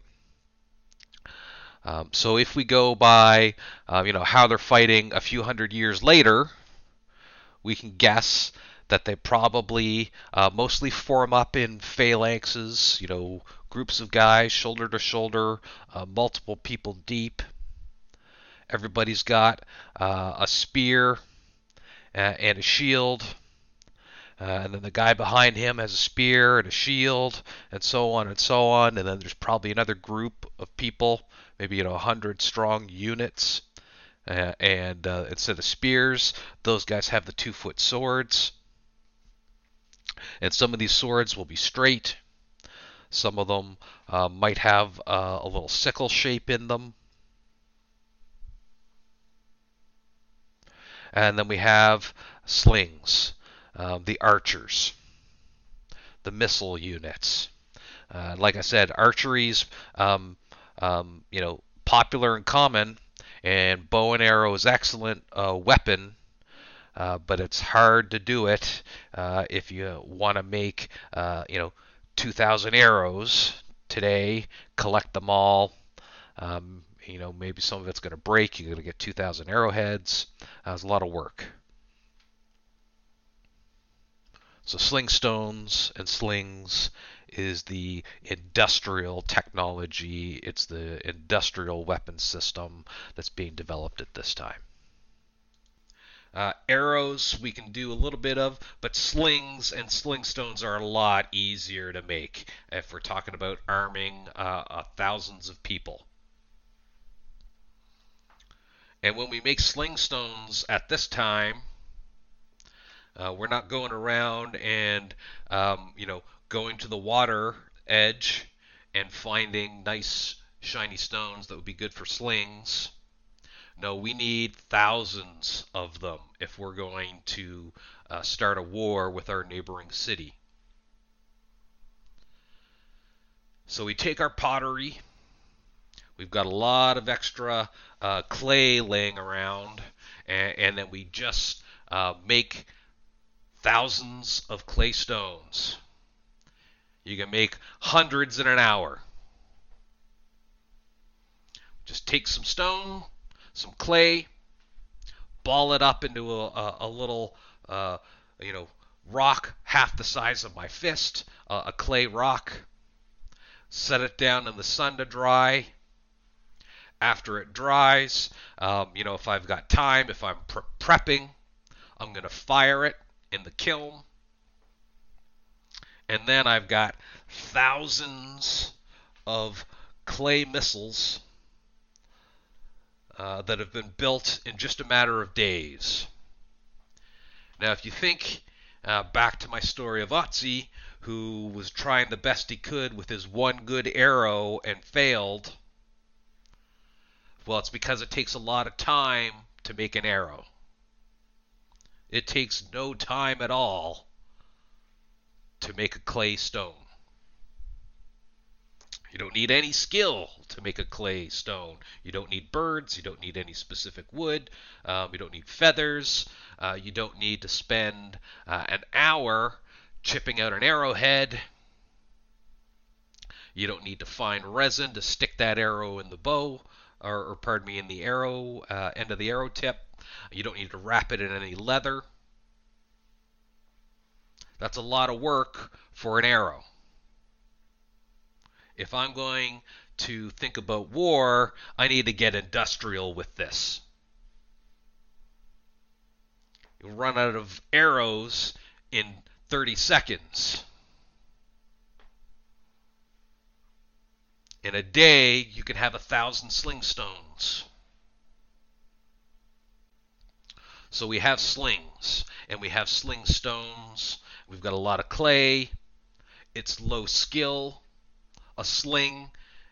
Um, so if we go by, um, you know, how they're fighting a few hundred years later, we can guess that they probably uh, mostly form up in phalanxes, you know, groups of guys shoulder to shoulder, uh, multiple people deep. Everybody's got uh, a spear and a shield. Uh, and then the guy behind him has a spear and a shield, and so on and so on. And then there's probably another group of people, maybe you know, 100 strong units. Uh, and uh, instead of spears, those guys have the two foot swords. And some of these swords will be straight. Some of them uh, might have uh, a little sickle shape in them. And then we have slings, um, the archers, the missile units. Uh, like I said, archery's um, um, you know popular and common, and bow and arrow is excellent uh, weapon. Uh, but it's hard to do it uh, if you want to make uh, you know 2,000 arrows today, collect them all. Um, you know, maybe some of it's going to break. You're going to get 2,000 arrowheads. Uh, it's a lot of work. So sling stones and slings is the industrial technology. It's the industrial weapon system that's being developed at this time. Uh, arrows we can do a little bit of, but slings and sling stones are a lot easier to make if we're talking about arming uh, uh, thousands of people. And when we make sling stones at this time, uh, we're not going around and um, you know going to the water edge and finding nice shiny stones that would be good for slings. No, we need thousands of them if we're going to uh, start a war with our neighboring city. So we take our pottery We've got a lot of extra uh, clay laying around, and, and then we just uh, make thousands of clay stones. You can make hundreds in an hour. Just take some stone, some clay, ball it up into a, a, a little, uh, you know, rock half the size of my fist, a clay rock. Set it down in the sun to dry. After it dries, um, you know, if I've got time, if I'm pre- prepping, I'm going to fire it in the kiln. And then I've got thousands of clay missiles uh, that have been built in just a matter of days. Now, if you think uh, back to my story of Otzi, who was trying the best he could with his one good arrow and failed, well, it's because it takes a lot of time to make an arrow. It takes no time at all to make a clay stone. You don't need any skill to make a clay stone. You don't need birds. You don't need any specific wood. Um, you don't need feathers. Uh, you don't need to spend uh, an hour chipping out an arrowhead. You don't need to find resin to stick that arrow in the bow, or, or pardon me, in the arrow uh, end of the arrow tip. You don't need to wrap it in any leather. That's a lot of work for an arrow if I'm going to think about war, I need to get industrial with this. You run out of arrows in 30 seconds. In a day, you can have a thousand sling stones. So we have slings, and we have sling stones. We've got a lot of clay. It's low skill. A sling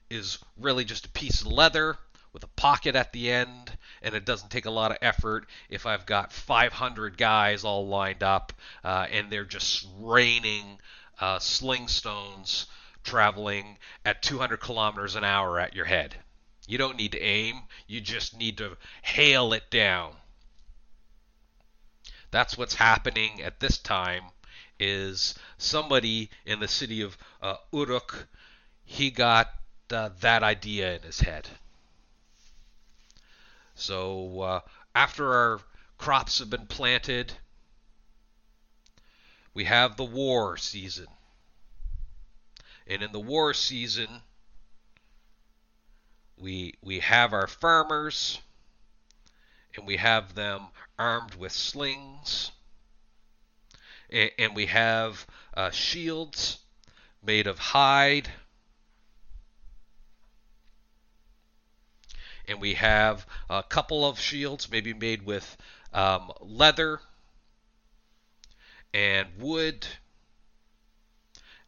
is really just a piece of leather with a pocket at the end, and it doesn't take a lot of effort if I've got 500 guys all lined up uh, and they're just raining uh, sling stones traveling at 200 kilometers an hour at your head. You don't need to aim, you just need to hail it down. That's what's happening at this time is somebody in the city of uh, Uruk he got uh, that idea in his head. So uh, after our crops have been planted, we have the war season. And in the war season, we we have our farmers and we have them armed with slings and, and we have uh, shields made of hide and we have a couple of shields, maybe made with um, leather and wood.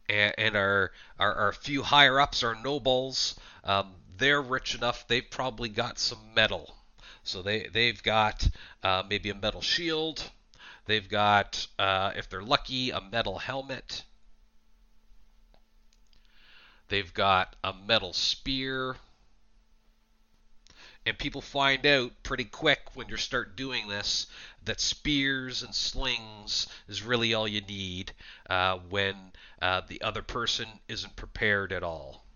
And, and our, our, our few higher ups, our nobles, um, they're rich enough. They've probably got some metal, so they they've got uh, maybe a metal shield. They've got, uh, if they're lucky, a metal helmet. They've got a metal spear and people find out pretty quick when you start doing this that spears and slings is really all you need uh, when uh, the other person isn't prepared at all.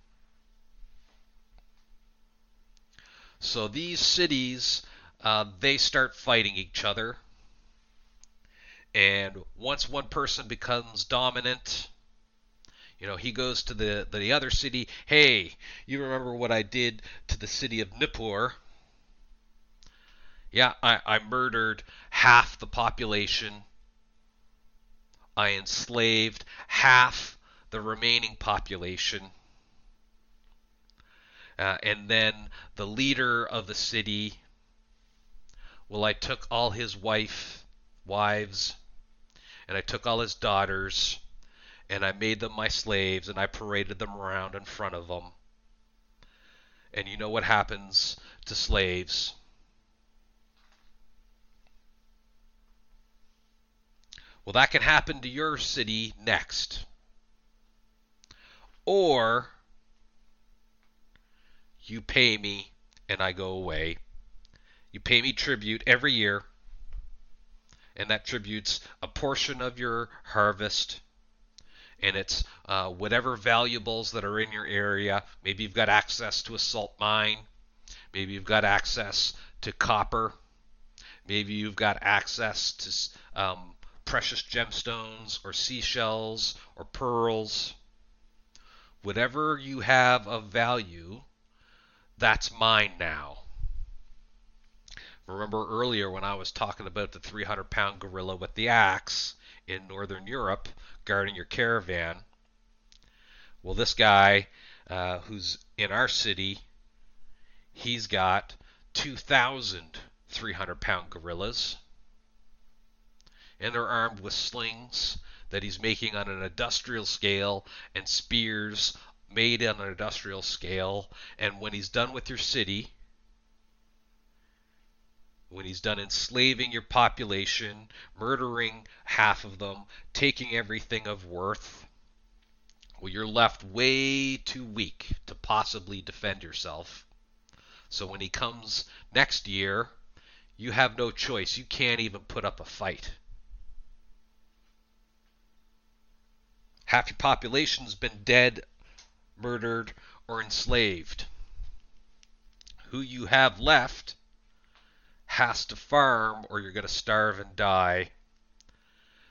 So these cities, uh, they start fighting each other. And once one person becomes dominant, you know, he goes to the the other city. Hey, you remember what I did to the city of Nippur? Yeah, I, I murdered half the population. I enslaved half the remaining population. Uh, and then the leader of the city, well, I took all his wife, wives, and I took all his daughters, and I made them my slaves, and I paraded them around in front of them. And you know what happens to slaves? Well, that can happen to your city next. Or you pay me and I go away. You pay me tribute every year, and that tribute's a portion of your harvest. And it's uh, whatever valuables that are in your area. Maybe you've got access to a salt mine. Maybe you've got access to copper. Maybe you've got access to um, precious gemstones or seashells or pearls. Whatever you have of value, that's mine now. Remember earlier when I was talking about the 300 pound gorilla with the axe in Northern Europe guarding your caravan? Well, this guy uh, who's in our city, he's got 2,000 300 pound gorillas. And they're armed with slings that he's making on an industrial scale and spears made on an industrial scale. And when he's done with your city, when he's done enslaving your population, murdering half of them, taking everything of worth, well, you're left way too weak to possibly defend yourself. So when he comes next year, you have no choice. You can't even put up a fight. Half your population's been dead, murdered, or enslaved. Who you have left has to farm or you're going to starve and die.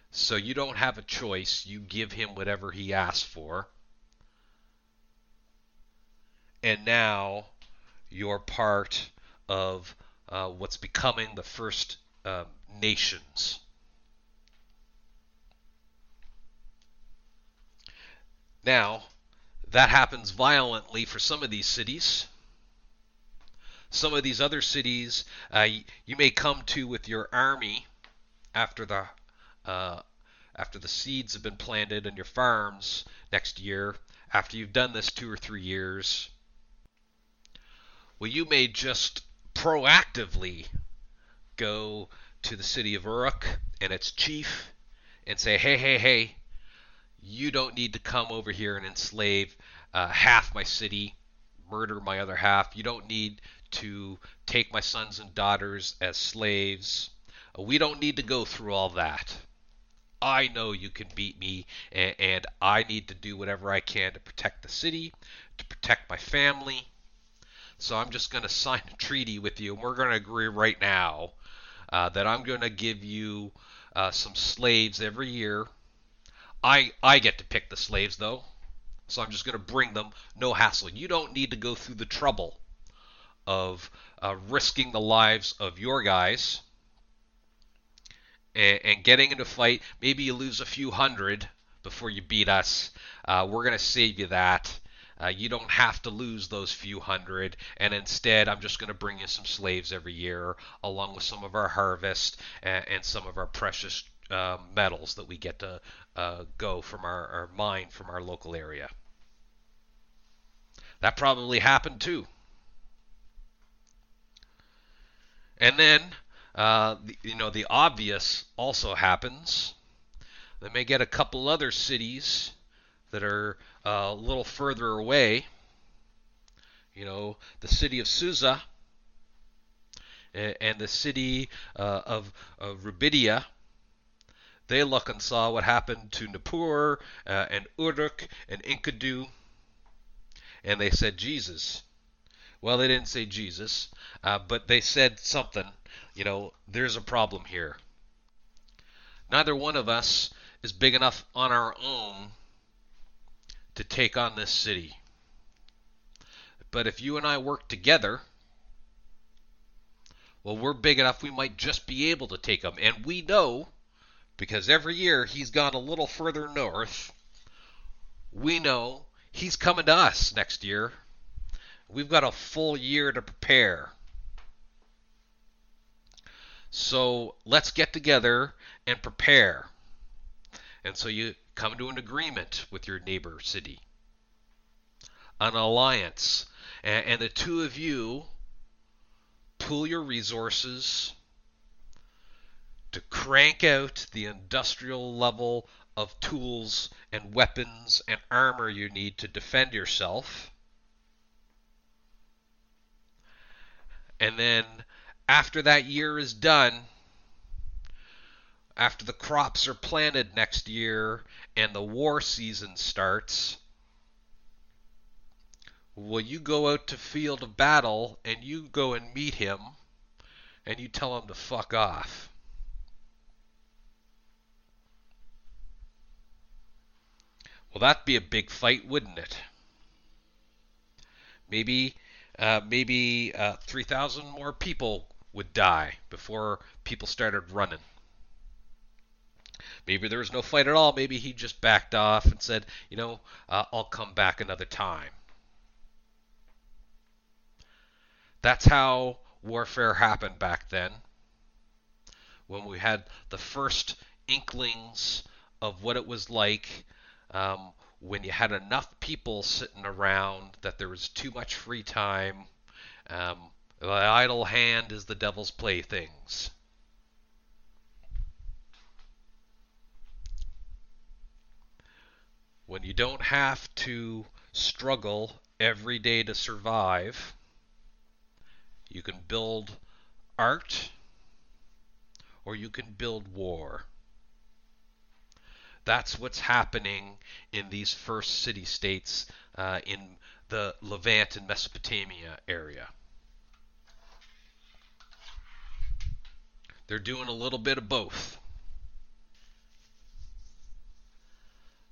So you don't have a choice. You give him whatever he asks for. And now you're part of uh, what's becoming the first uh, nations. Now, that happens violently for some of these cities. Some of these other cities uh, you may come to with your army after the uh, after the seeds have been planted in your farms next year. After you've done this two or three years, well, you may just proactively go to the city of Uruk and its chief and say, hey, hey, hey, you don't need to come over here and enslave uh, half my city, murder my other half. You don't need to take my sons and daughters as slaves. We don't need to go through all that. I know you can beat me, and, and I need to do whatever I can to protect the city, to protect my family. So I'm just going to sign a treaty with you, and we're going to agree right now uh, that I'm going to give you uh, some slaves every year. I I get to pick the slaves though, so I'm just going to bring them, no hassle. You don't need to go through the trouble of uh, risking the lives of your guys and, and, getting into fight. Maybe you lose a few hundred before you beat us. Uh, we're going to save you that. Uh, you don't have to lose those few hundred, and instead, I'm just going to bring you some slaves every year, along with some of our harvest and, and some of our precious uh, metals that we get to uh, go from our, our mine from our local area. That probably happened too. And then, uh, the, you know, the obvious also happens. They may get a couple other cities that are uh, a little further away. You know, the city of Susa and, and the city uh, of, of Rubidia. They look and saw what happened to Nippur uh, and Uruk and Enkidu, and they said Jesus. Well, they didn't say Jesus, uh, but they said something. You know, there's a problem here. Neither one of us is big enough on our own to take on this city. But if you and I work together, well, we're big enough we might just be able to take them. And we know, because every year he's gone a little further north, we know he's coming to us next year. We've got a full year to prepare. So let's get together and prepare. And so you come to an agreement with your neighbor city, an alliance, and, the two of you pool your resources to crank out the industrial level of tools and weapons and armor you need to defend yourself. And then after that year is done, after the crops are planted next year and the war season starts, will you go out to field of battle and you go and meet him and you tell him to fuck off. Well, that'd be a big fight, wouldn't it? Maybe, uh, maybe uh, 3,000 more people would die before people started running. Maybe there was no fight at all. Maybe he just backed off and said, you know, uh, I'll come back another time. That's how warfare happened back then. When we had the first inklings of what it was like um, when you had enough people sitting around that there was too much free time. Um, the idle hand is the devil's playthings. When you don't have to struggle every day to survive, you can build art or you can build war. That's what's happening in these first city states uh, in the Levant and Mesopotamia area. They're doing a little bit of both.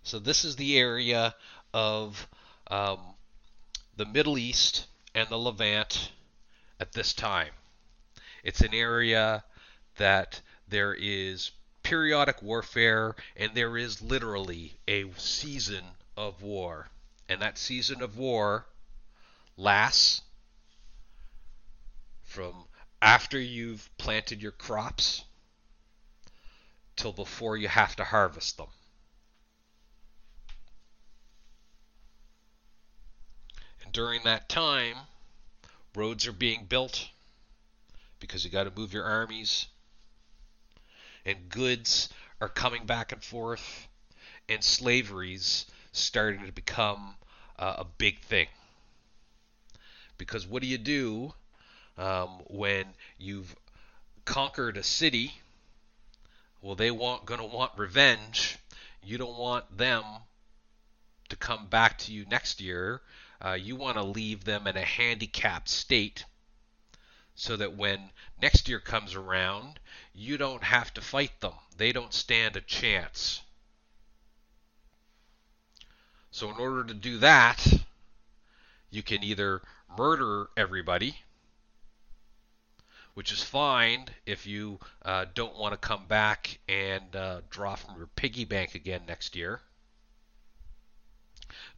So this is the area of um, the Middle East and the Levant at this time. It's an area that there is periodic warfare, and there is literally a season of war. And that season of war lasts from after you've planted your crops till before you have to harvest them. And during that time, roads are being built because you got to move your armies and goods are coming back and forth, and slavery's starting to become uh, a big thing. Because what do you do um, when you've conquered a city? Well, they want going to want revenge. You don't want them to come back to you next year. Uh, you want to leave them in a handicapped state so that when next year comes around, you don't have to fight them. They don't stand a chance. So, in order to do that, you can either murder everybody, which is fine if you uh, don't want to come back and uh, draw from your piggy bank again next year.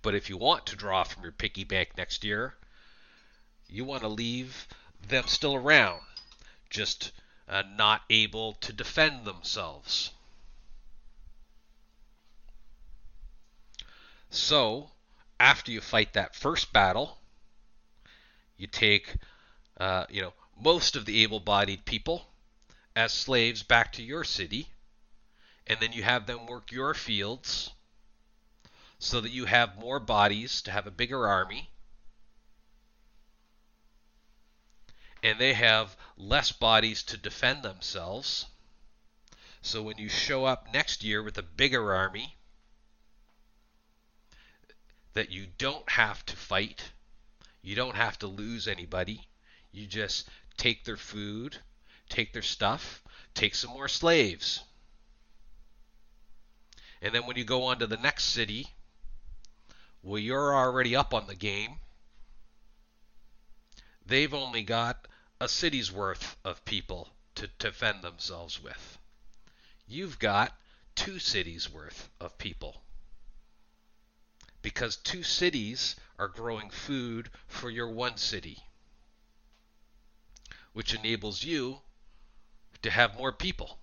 But if you want to draw from your piggy bank next year, you want to leave them still around, just uh, not able to defend themselves. So, after you fight that first battle, you take, uh, you know, most of the able-bodied people as slaves back to your city, and then you have them work your fields so that you have more bodies to have a bigger army and they have less bodies to defend themselves. So when you show up next year with a bigger army that you don't have to fight, you don't have to lose anybody, you just take their food, take their stuff, take some more slaves. And then when you go on to the next city, well, you're already up on the game. They've only got a city's worth of people to defend themselves with. You've got two cities worth of people. Because two cities are growing food for your one city, which enables you to have more people.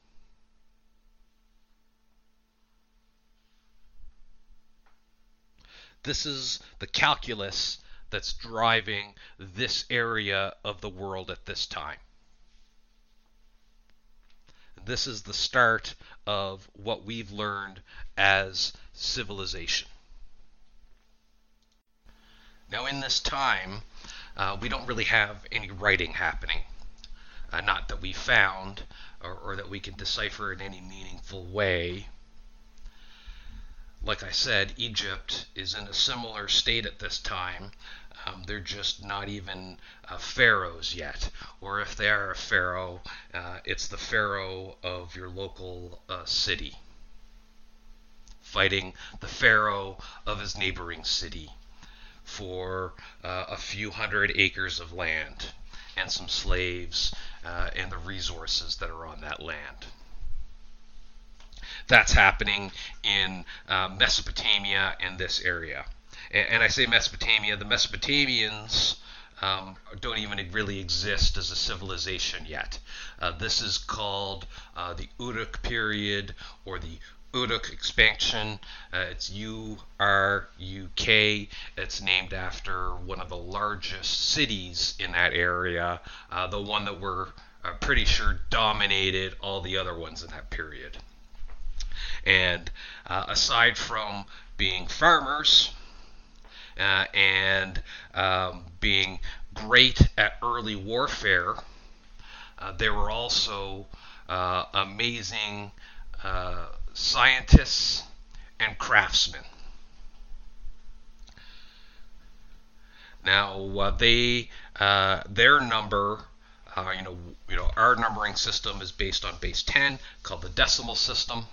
This is the calculus that's driving this area of the world at this time. This is the start of what we've learned as civilization. Now, in this time, uh, we don't really have any writing happening. Uh, not that we found or, or that we can decipher in any meaningful way like I said, Egypt is in a similar state at this time. um, they're just not even uh, pharaohs yet. Or if they are a pharaoh, uh, it's the pharaoh of your local uh, city, fighting the pharaoh of his neighboring city for uh, a few hundred acres of land and some slaves uh, and the resources that are on that land. That's happening in uh, Mesopotamia and this area. And, and, I say Mesopotamia, the Mesopotamians um, don't even really exist as a civilization yet. Uh, this is called uh, the Uruk period or the Uruk expansion. Uh, it's U R U K. It's named after one of the largest cities in that area, uh, the one that we're uh, pretty sure dominated all the other ones in that period. And uh, aside from being farmers uh, and um, being great at early warfare, uh, they were also amazing scientists, and craftsmen. Now uh, they uh, their number, uh, you know, you know, our numbering system is based on base 10, called the decimal system.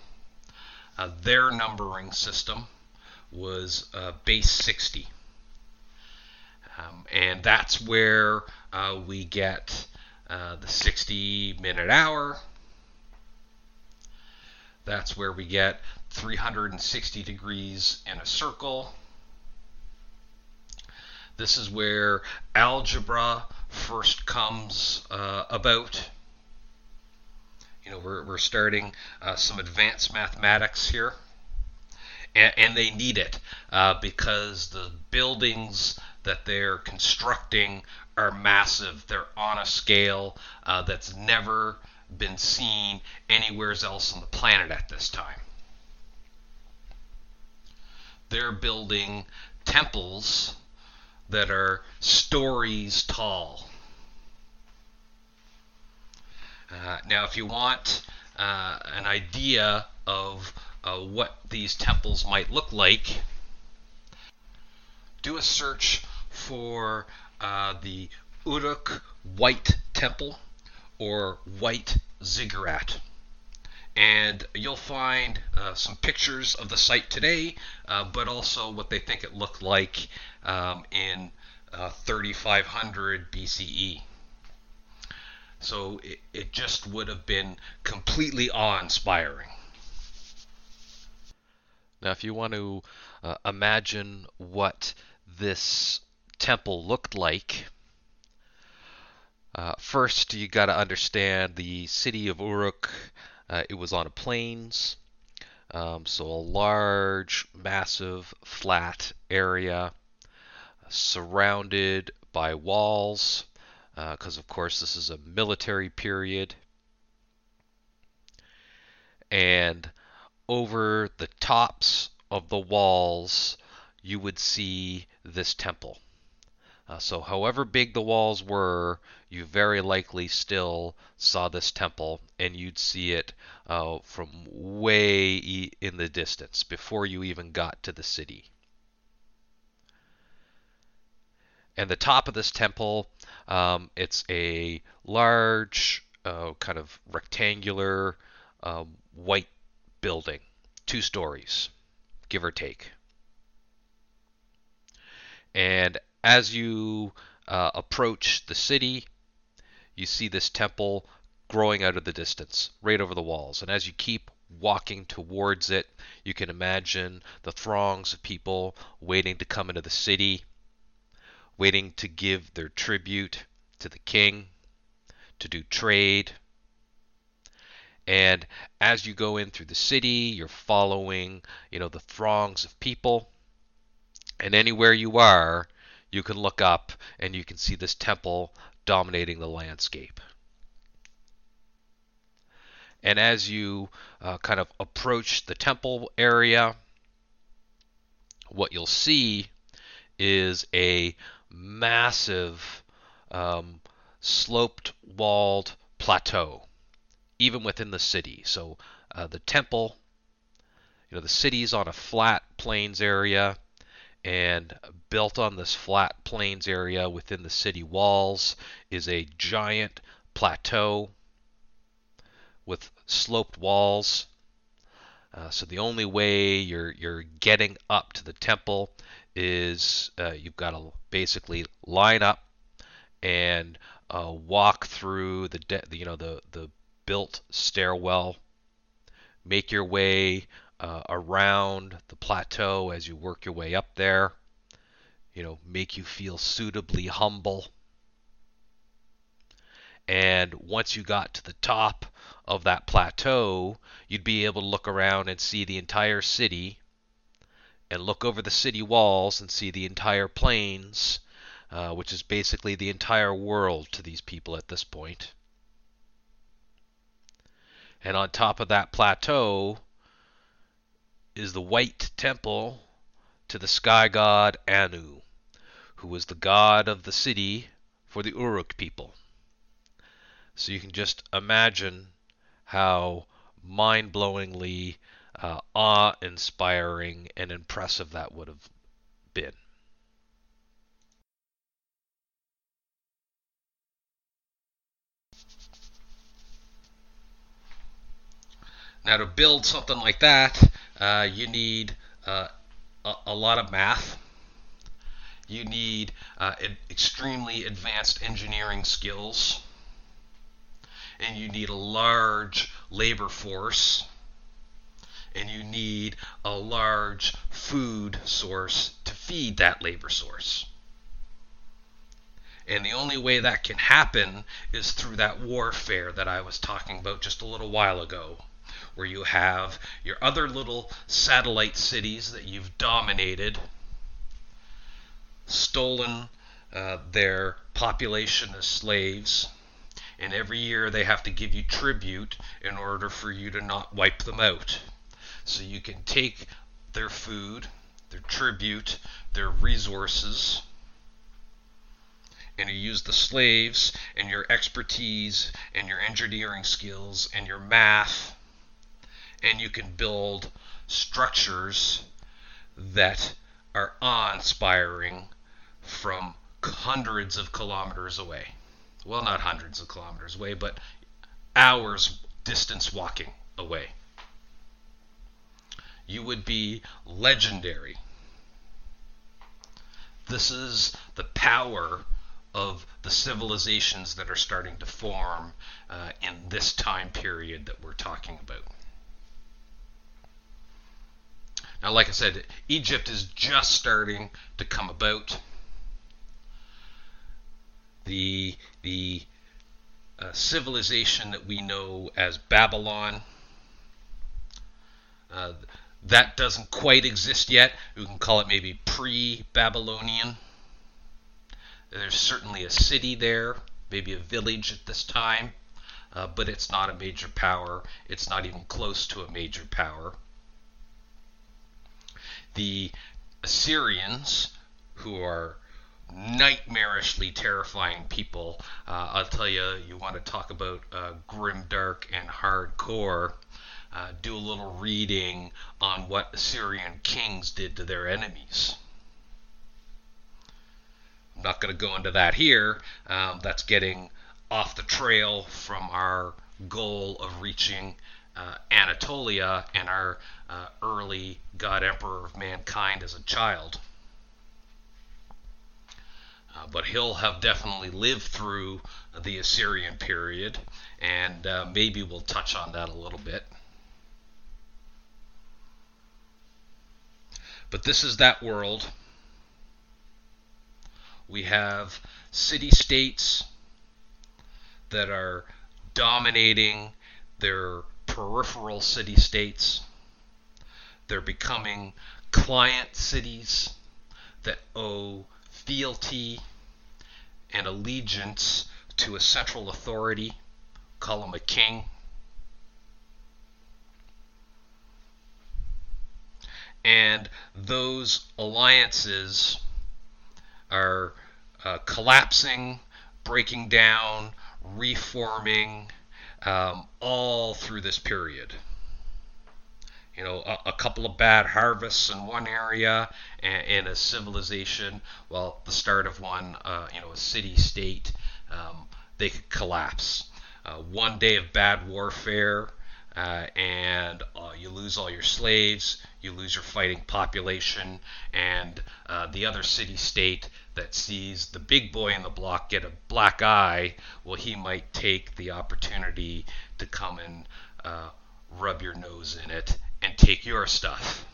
Uh, their numbering system was uh, base 60, um, and that's where uh, we get the 60 minute hour, that's where we get 360 degrees in a circle. This is where algebra first comes uh, about. You know, we're, we're starting uh, some advanced mathematics here. And, and they need it uh, because the buildings that they're constructing are massive. They're on a scale uh, that's never been seen anywhere else on the planet at this time. They're building temples that are stories tall. Uh, now, if you want uh, an idea of uh, what these temples might look like, do a search for uh, the Uruk White Temple or white ziggurat. And you'll find uh, some pictures of the site today, but also what they think it looked like um, in uh, 3500 BCE. So it, it just would have been completely awe inspiring. Now, if you want to uh, imagine what this temple looked like, uh, first, you got to understand the city of Uruk. Uh, it was on a plains, um, so a large, massive, flat area surrounded by walls, because uh, of course this is a military period. And over the tops of the walls, you would see this temple. Uh, so, however big the walls were, you very likely still saw this temple, and you'd see it uh, from way in the distance before you even got to the city. And the top of this temple, um, it's a large, uh, kind of rectangular um, white building, two stories, give or take. And as you uh, approach the city, you see this temple growing out of the distance, right over the walls. And as you keep walking towards it, you can imagine the throngs of people waiting to come into the city, waiting to give their tribute to the king, to do trade. And as you go in through the city, you're following, you know, the throngs of people. And anywhere you are, you can look up and you can see this temple dominating the landscape. And as you uh, kind of approach the temple area, what you'll see is a massive um, sloped walled plateau, even within the city. So uh, the temple, you know, the city's on a flat plains area, And built on this flat plains area within the city walls is a giant plateau with sloped walls. Uh, so the only way you're you're getting up to the temple is uh, you've got to basically line up and uh, walk through the, de- the you know the the built stairwell, make your way uh, around the plateau as you work your way up there. You know, make you feel suitably humble. And once you got to the top of that plateau, you'd be able to look around and see the entire city and look over the city walls and see the entire plains, uh, which is basically the entire world to these people at this point. And on top of that plateau is the white temple to the sky god Anu, who was the god of the city for the Uruk people. So you can just imagine how mind blowingly uh, awe inspiring and impressive that would have been. Now, to build something like that, uh, you need uh, a, a, lot of math. You need uh, extremely advanced engineering skills. And you need a large labor force. And you need a large food source to feed that labor source. And the only way that can happen is through that warfare that I was talking about just a little while ago where you have your other little satellite cities that you've dominated, stolen uh, their population as slaves, and every year they have to give you tribute in order for you to not wipe them out. So you can take their food, their tribute, their resources, and you use the slaves and your expertise and your engineering skills and your math and you can build structures that are awe-inspiring from hundreds of kilometers away. Well, not hundreds of kilometers away, but hours distance walking away. You would be legendary. This is the power of the civilizations that are starting to form uh, in this time period that we're talking about. Now, like I said, Egypt is just starting to come about. The the uh, civilization that we know as Babylon uh, that doesn't quite exist yet. We can call it maybe pre-Babylonian. There's certainly a city there, maybe a village at this time, uh, but it's not a major power. It's not even close to a major power the Assyrians, who are nightmarishly terrifying people. Uh, I'll tell you, you want to talk about uh, grim, dark, and hardcore. Uh, do a little reading on what Assyrian kings did to their enemies. I'm not going to go into that here. Um, that's getting off the trail from our goal of reaching uh, Anatolia and our uh, early God Emperor of mankind as a child. Uh, but he'll have definitely lived through the Assyrian period, and uh, maybe we'll touch on that a little bit. But this is that world. We have city states that are dominating their peripheral city states. They're becoming client cities that owe fealty and allegiance to a central authority, call him a king. And those alliances are uh, collapsing, breaking down, reforming, um, all through this period. you know, a, a, couple of bad harvests in one area and, and a civilization, well, the start of one, uh, you know, a city state, um, they could collapse. Uh, one day of bad warfare, uh, and uh, you lose all your slaves, you lose your fighting population, and uh, the other city state that sees the big boy in the block get a black eye, well, he might take the opportunity to come and uh, rub your nose in it and take your stuff.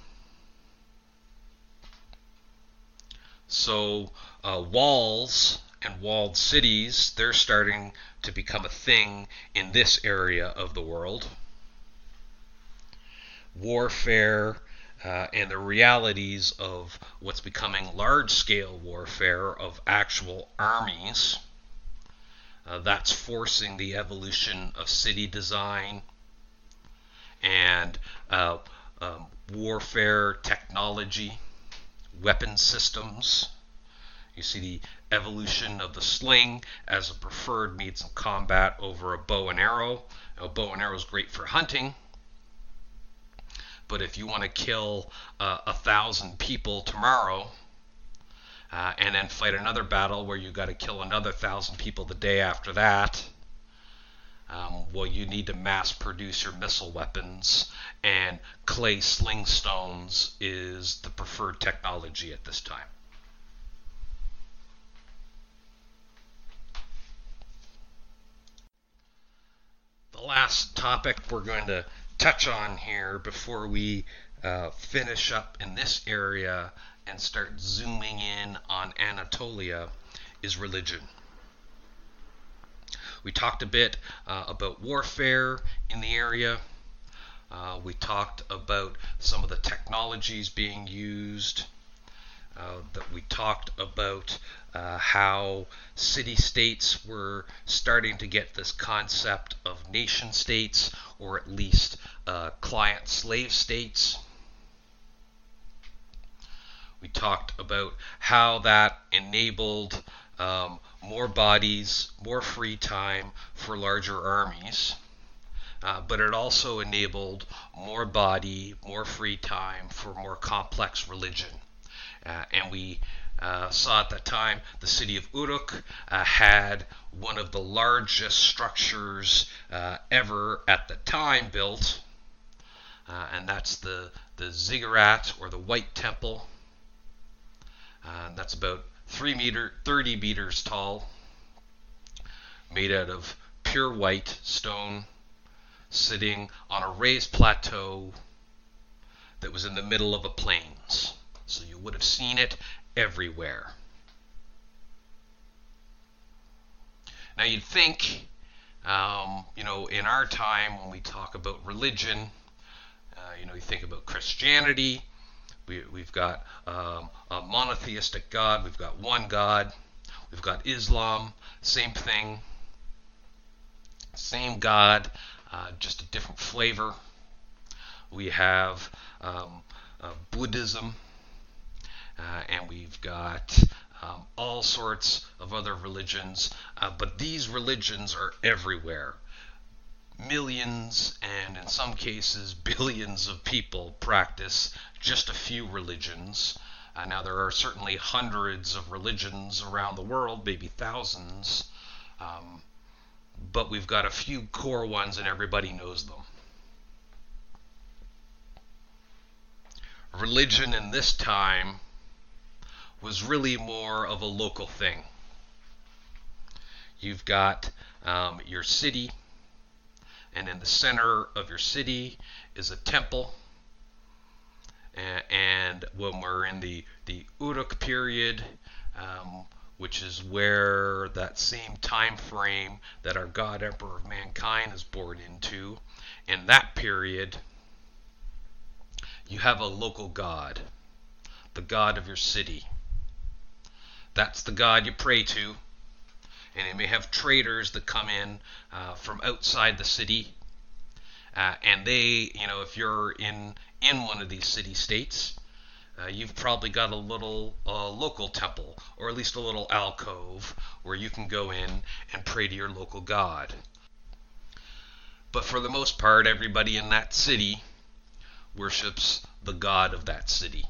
So, uh, walls and walled cities, they're starting to become a thing in this area of the world. Warfare uh, and the realities of what's becoming large scale warfare of actual armies. Uh, that's forcing the evolution of city design and uh, um, warfare technology, weapon systems. You see the evolution of the sling as a preferred means of combat over a bow and arrow. A bow and arrow is great for hunting, but if you want to kill uh, a thousand people tomorrow, uh, and then fight another battle where you got to kill another thousand people the day after that, um, well, you need to mass produce your missile weapons, and clay sling stones is the preferred technology at this time. The last topic we're going to touch on here before we uh, finish up in this area and start zooming in on Anatolia is religion. We talked a bit uh, about warfare in the area. Uh, we talked about some of the technologies being used. Uh, that we talked about uh, how city states were starting to get this concept of nation states, or at least uh, client slave states. We talked about how that enabled um, more bodies, more free time for larger armies. Uh, but it also enabled more body, more free time for more complex religion. Uh, and we saw at that time the city of Uruk uh, had one of the largest structures uh, ever at the time built, uh, and that's the, the ziggurat or the White Temple. that's about three meter, 30 meters tall, made out of pure white stone, sitting on a raised plateau that was in the middle of a plains. So you would have seen it everywhere. Now you'd think, um, you know, in our time when we talk about religion, uh, you know, you think about Christianity, we, we've got um, a monotheistic God. We've got one God. We've got Islam. Same thing. Same God, uh, just a different flavor. We have um, uh, Buddhism. Uh, and we've got um, all sorts of other religions. Uh, but these religions are everywhere millions and in some cases billions of people practice just a few religions. Uh, now, there are certainly hundreds of religions around the world, maybe thousands, um, but we've got a few core ones and everybody knows them. Religion in this time was really more of a local thing. You've got um, your city, and in the center of your city is a temple. And when we're in the, the Uruk period, um, which is where that same time frame that our God Emperor of Mankind is born into, in that period, you have a local God, the God of your city. That's the God you pray to and it may have traders that come in uh, from outside the city, uh, and they, you know, if you're in in one of these city states, uh, you've probably got a little uh, local temple, or at least a little alcove where you can go in and pray to your local god. But for the most part, everybody in that city worships the god of that city.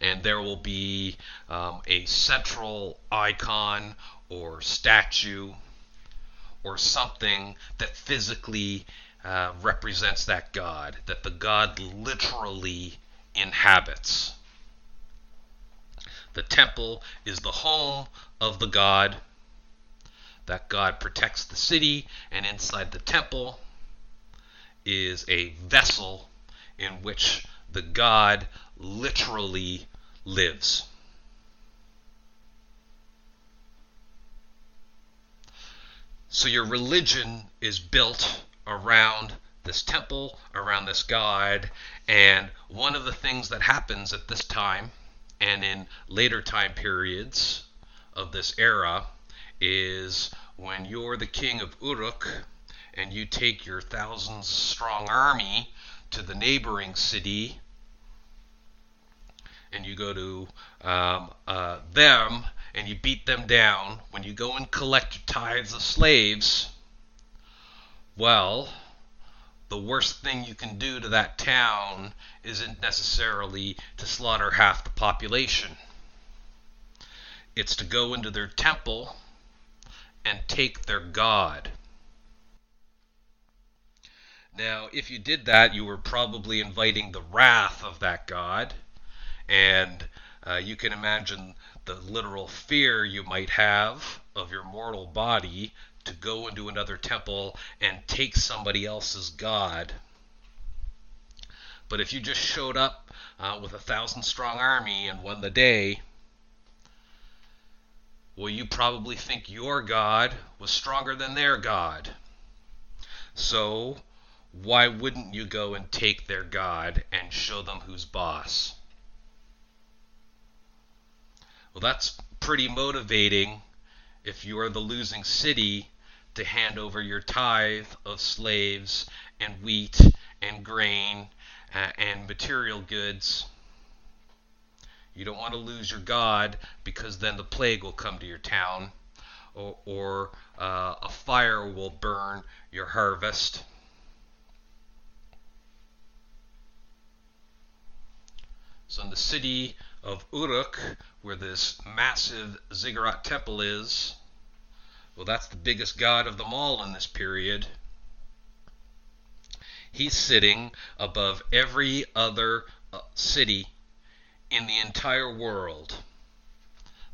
And there will be um, a central icon or statue or something that physically uh, represents that God, that the God literally inhabits. The temple is the home of the God. That God protects the city, and inside the temple is a vessel in which the God literally lives. So your religion is built around this temple, around this God, and one of the things that happens at this time and in later time periods of this era is when you're the king of Uruk and you take your thousands strong army to the neighboring city and you go to um, uh, them and you beat them down, when you go and collect tithes of slaves, well, the worst thing you can do to that town isn't necessarily to slaughter half the population. It's to go into their temple and take their God. Now, if you did that, you were probably inviting the wrath of that God, and uh, you can imagine the literal fear you might have of your mortal body to go into another temple and take somebody else's god. But if you just showed up uh, with a thousand strong army and won the day, well, you probably think your God was stronger than their God. So, why wouldn't you go and take their God and show them who's boss? Well, that's pretty motivating if you are the losing city to hand over your tithe of slaves and wheat and grain uh, and material goods. You don't want to lose your God because then the plague will come to your town or, or uh, a fire will burn your harvest. So in the city of Uruk, where this massive ziggurat temple is, well, that's the biggest god of them all in this period. He's sitting above every other uh, city in the entire world.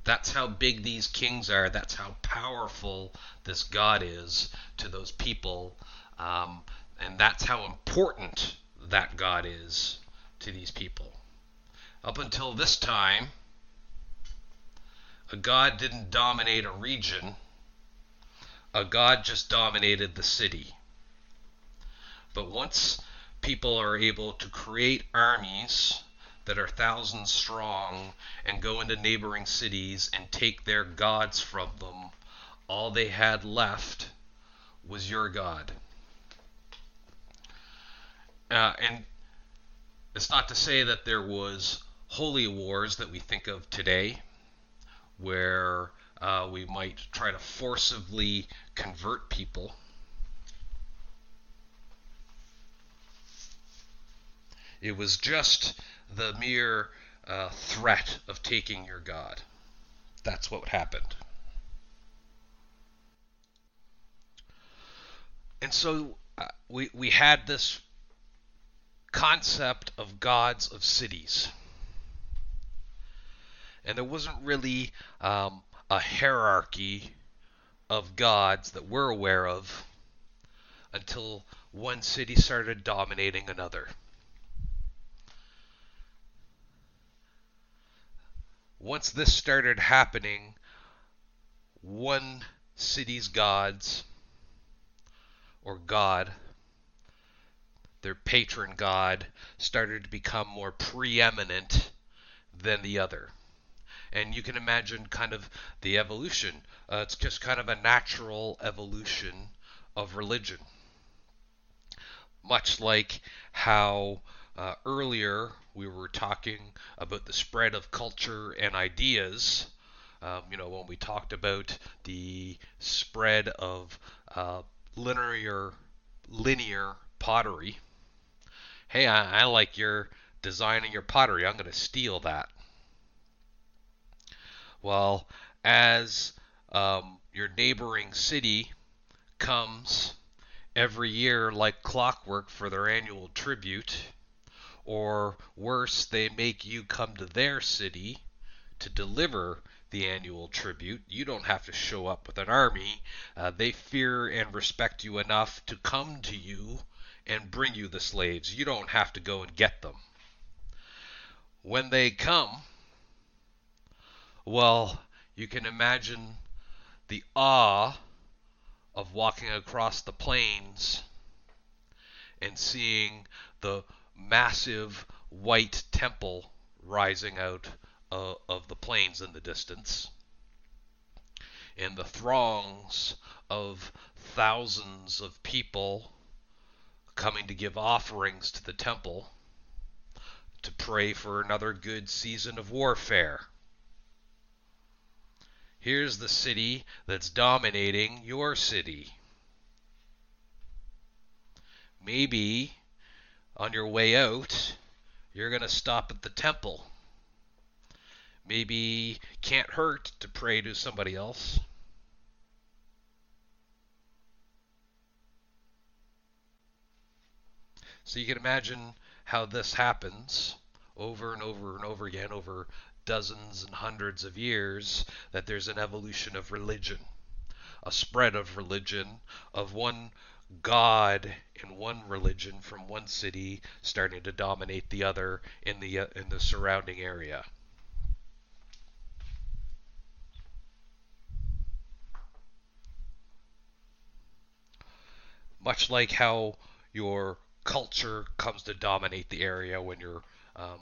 That's how big these kings are. That's how powerful this God is to those people. Um, and that's how important that God is to these people. Up until this time, a God didn't dominate a region, a God just dominated the city. But once people are able to create armies that are thousands strong and go into neighboring cities and take their gods from them, all they had left was your God. Uh, and it's not to say that there was holy wars that we think of today, where uh, we might try to forcibly convert people. It was just the mere uh, threat of taking your God. That's what happened. And so uh, we, we had this concept of gods of cities and there wasn't really um, a hierarchy of gods that we're aware of until one city started dominating another. Once this started happening, one city's gods or god, their patron god, started to become more preeminent than the other and you can imagine kind of the evolution. Uh, it's just kind of a natural evolution of religion. Much like how uh, earlier we were talking about the spread of culture and ideas. Um, you know, when we talked about the spread of uh, linear linear pottery, hey, I, I like your design and your pottery. I'm going to steal that. Well, as um, your neighboring city comes every year like clockwork for their annual tribute, or worse, they make you come to their city to deliver the annual tribute. You don't have to show up with an army. Uh, they fear and respect you enough to come to you and bring you the slaves. You don't have to go and get them. When they come, well, you can imagine the awe of walking across the plains and seeing the massive white temple rising out uh, of the plains in the distance, and the throngs of thousands of people coming to give offerings to the temple to pray for another good season of warfare. Here's the city that's dominating your city. Maybe on your way out, you're going to stop at the temple. Maybe can't hurt to pray to somebody else. So you can imagine how this happens over and over and over again over dozens and hundreds of years that there's an evolution of religion, a spread of religion, of one God in one religion from one city starting to dominate the other in the uh, in the surrounding area. Much like how your culture comes to dominate the area when you're um,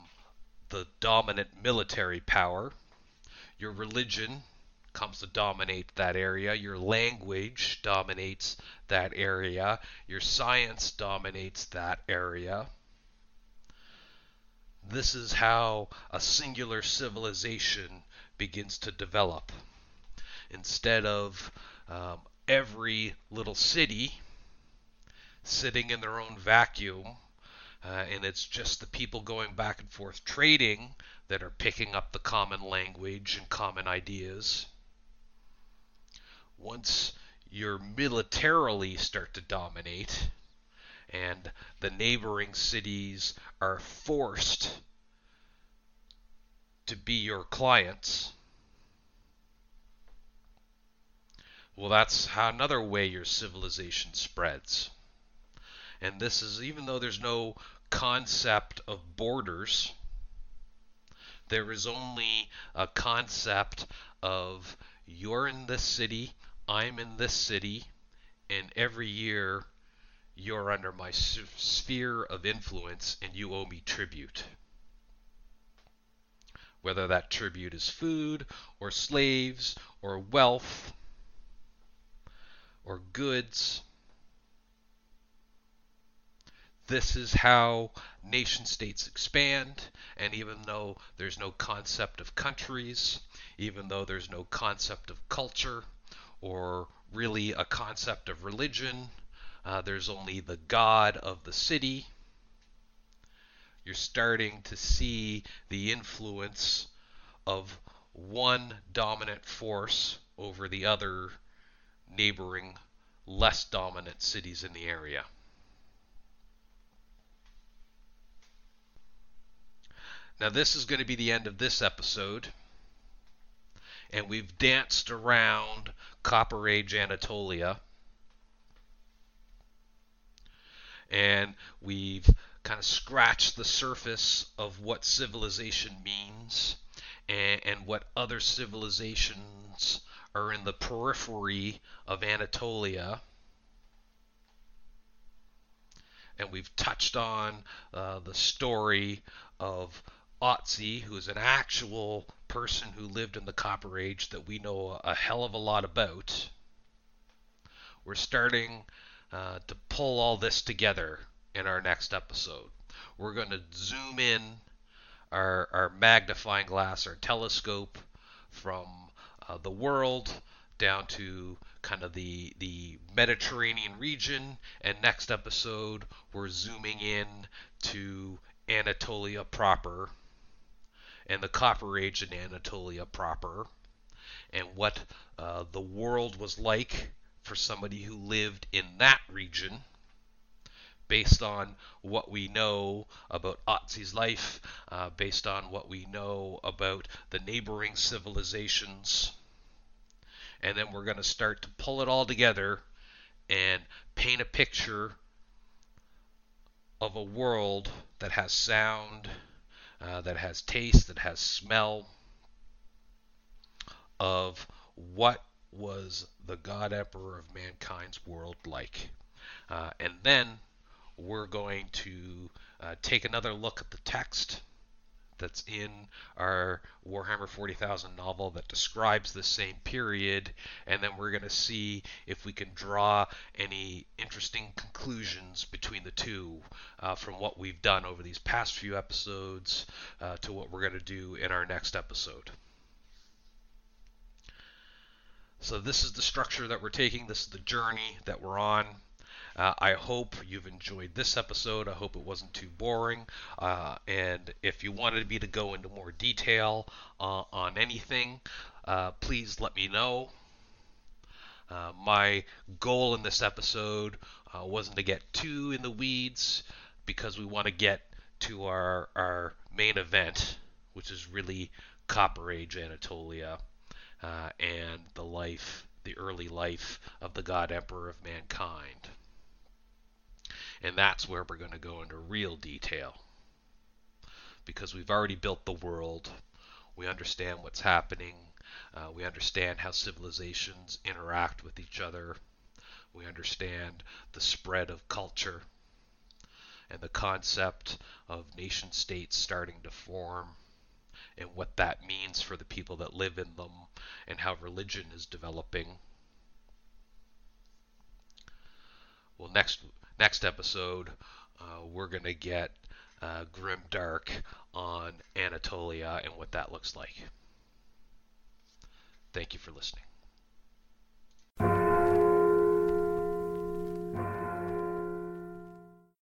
the dominant military power. Your religion comes to dominate that area. Your language dominates that area. Your science dominates that area. This is how a singular civilization begins to develop. Instead of um, every little city sitting in their own vacuum uh, and it's just the people going back and forth trading that are picking up the common language and common ideas. Once you militarily start to dominate, and the neighboring cities are forced to be your clients. Well, that's how another way your civilization spreads. And this is even though there's no concept of borders, there is only a concept of you're in this city, I'm in this city, and every year you're under my sphere of influence and you owe me tribute. Whether that tribute is food or slaves or wealth or goods this is how nation states expand, and even though there's no concept of countries, even though there's no concept of culture, or really a concept of religion, uh, there's only the God of the city. You're starting to see the influence of one dominant force over the other neighboring, less dominant cities in the area. Now, this is going to be the end of this episode. And we've danced around Copper Age Anatolia. And we've kind of scratched the surface of what civilization means and, and what other civilizations are in the periphery of Anatolia. And we've touched on uh, the story of Otzi, who is an actual person who lived in the Copper Age that we know a hell of a lot about. We're starting uh, to pull all this together in our next episode. We're going to zoom in our, our magnifying glass, our telescope, from uh, the world down to kind of the the Mediterranean region, and next episode we're zooming in to Anatolia proper and the Copper Age in Anatolia proper, and what uh, the world was like for somebody who lived in that region based on what we know about Otzi's life, uh, based on what we know about the neighboring civilizations. And then we're going to start to pull it all together and paint a picture of a world that has sound, uh, that has taste, that has smell, of what was the God Emperor of mankind's world like. Uh, and then we're going to uh, take another look at the text that's in our Warhammer 40,000 novel that describes the same period, and then we're going to see if we can draw any interesting conclusions between the two uh, from what we've done over these past few episodes uh, to what we're going to do in our next episode. So, this is the structure that we're taking, this is the journey that we're on. Uh, I hope you've enjoyed this episode. I hope it wasn't too boring. Uh, and if you wanted me to go into more detail uh, on anything, uh, please let me know. Uh, my goal in this episode uh, wasn't to get too in the weeds because we want to get to our, our main event, which is really Copper Age Anatolia and the life, the early life of the God Emperor of mankind. And that's where we're going to go into real detail. Because we've already built the world, we understand what's happening, uh, we understand how civilizations interact with each other, we understand the spread of culture. And the concept of nation states starting to form. And what that means for the people that live in them. And how religion is developing. Well, next next episode, uh, we're going to get uh, Grim Dark on Anatolia and what that looks like. Thank you for listening.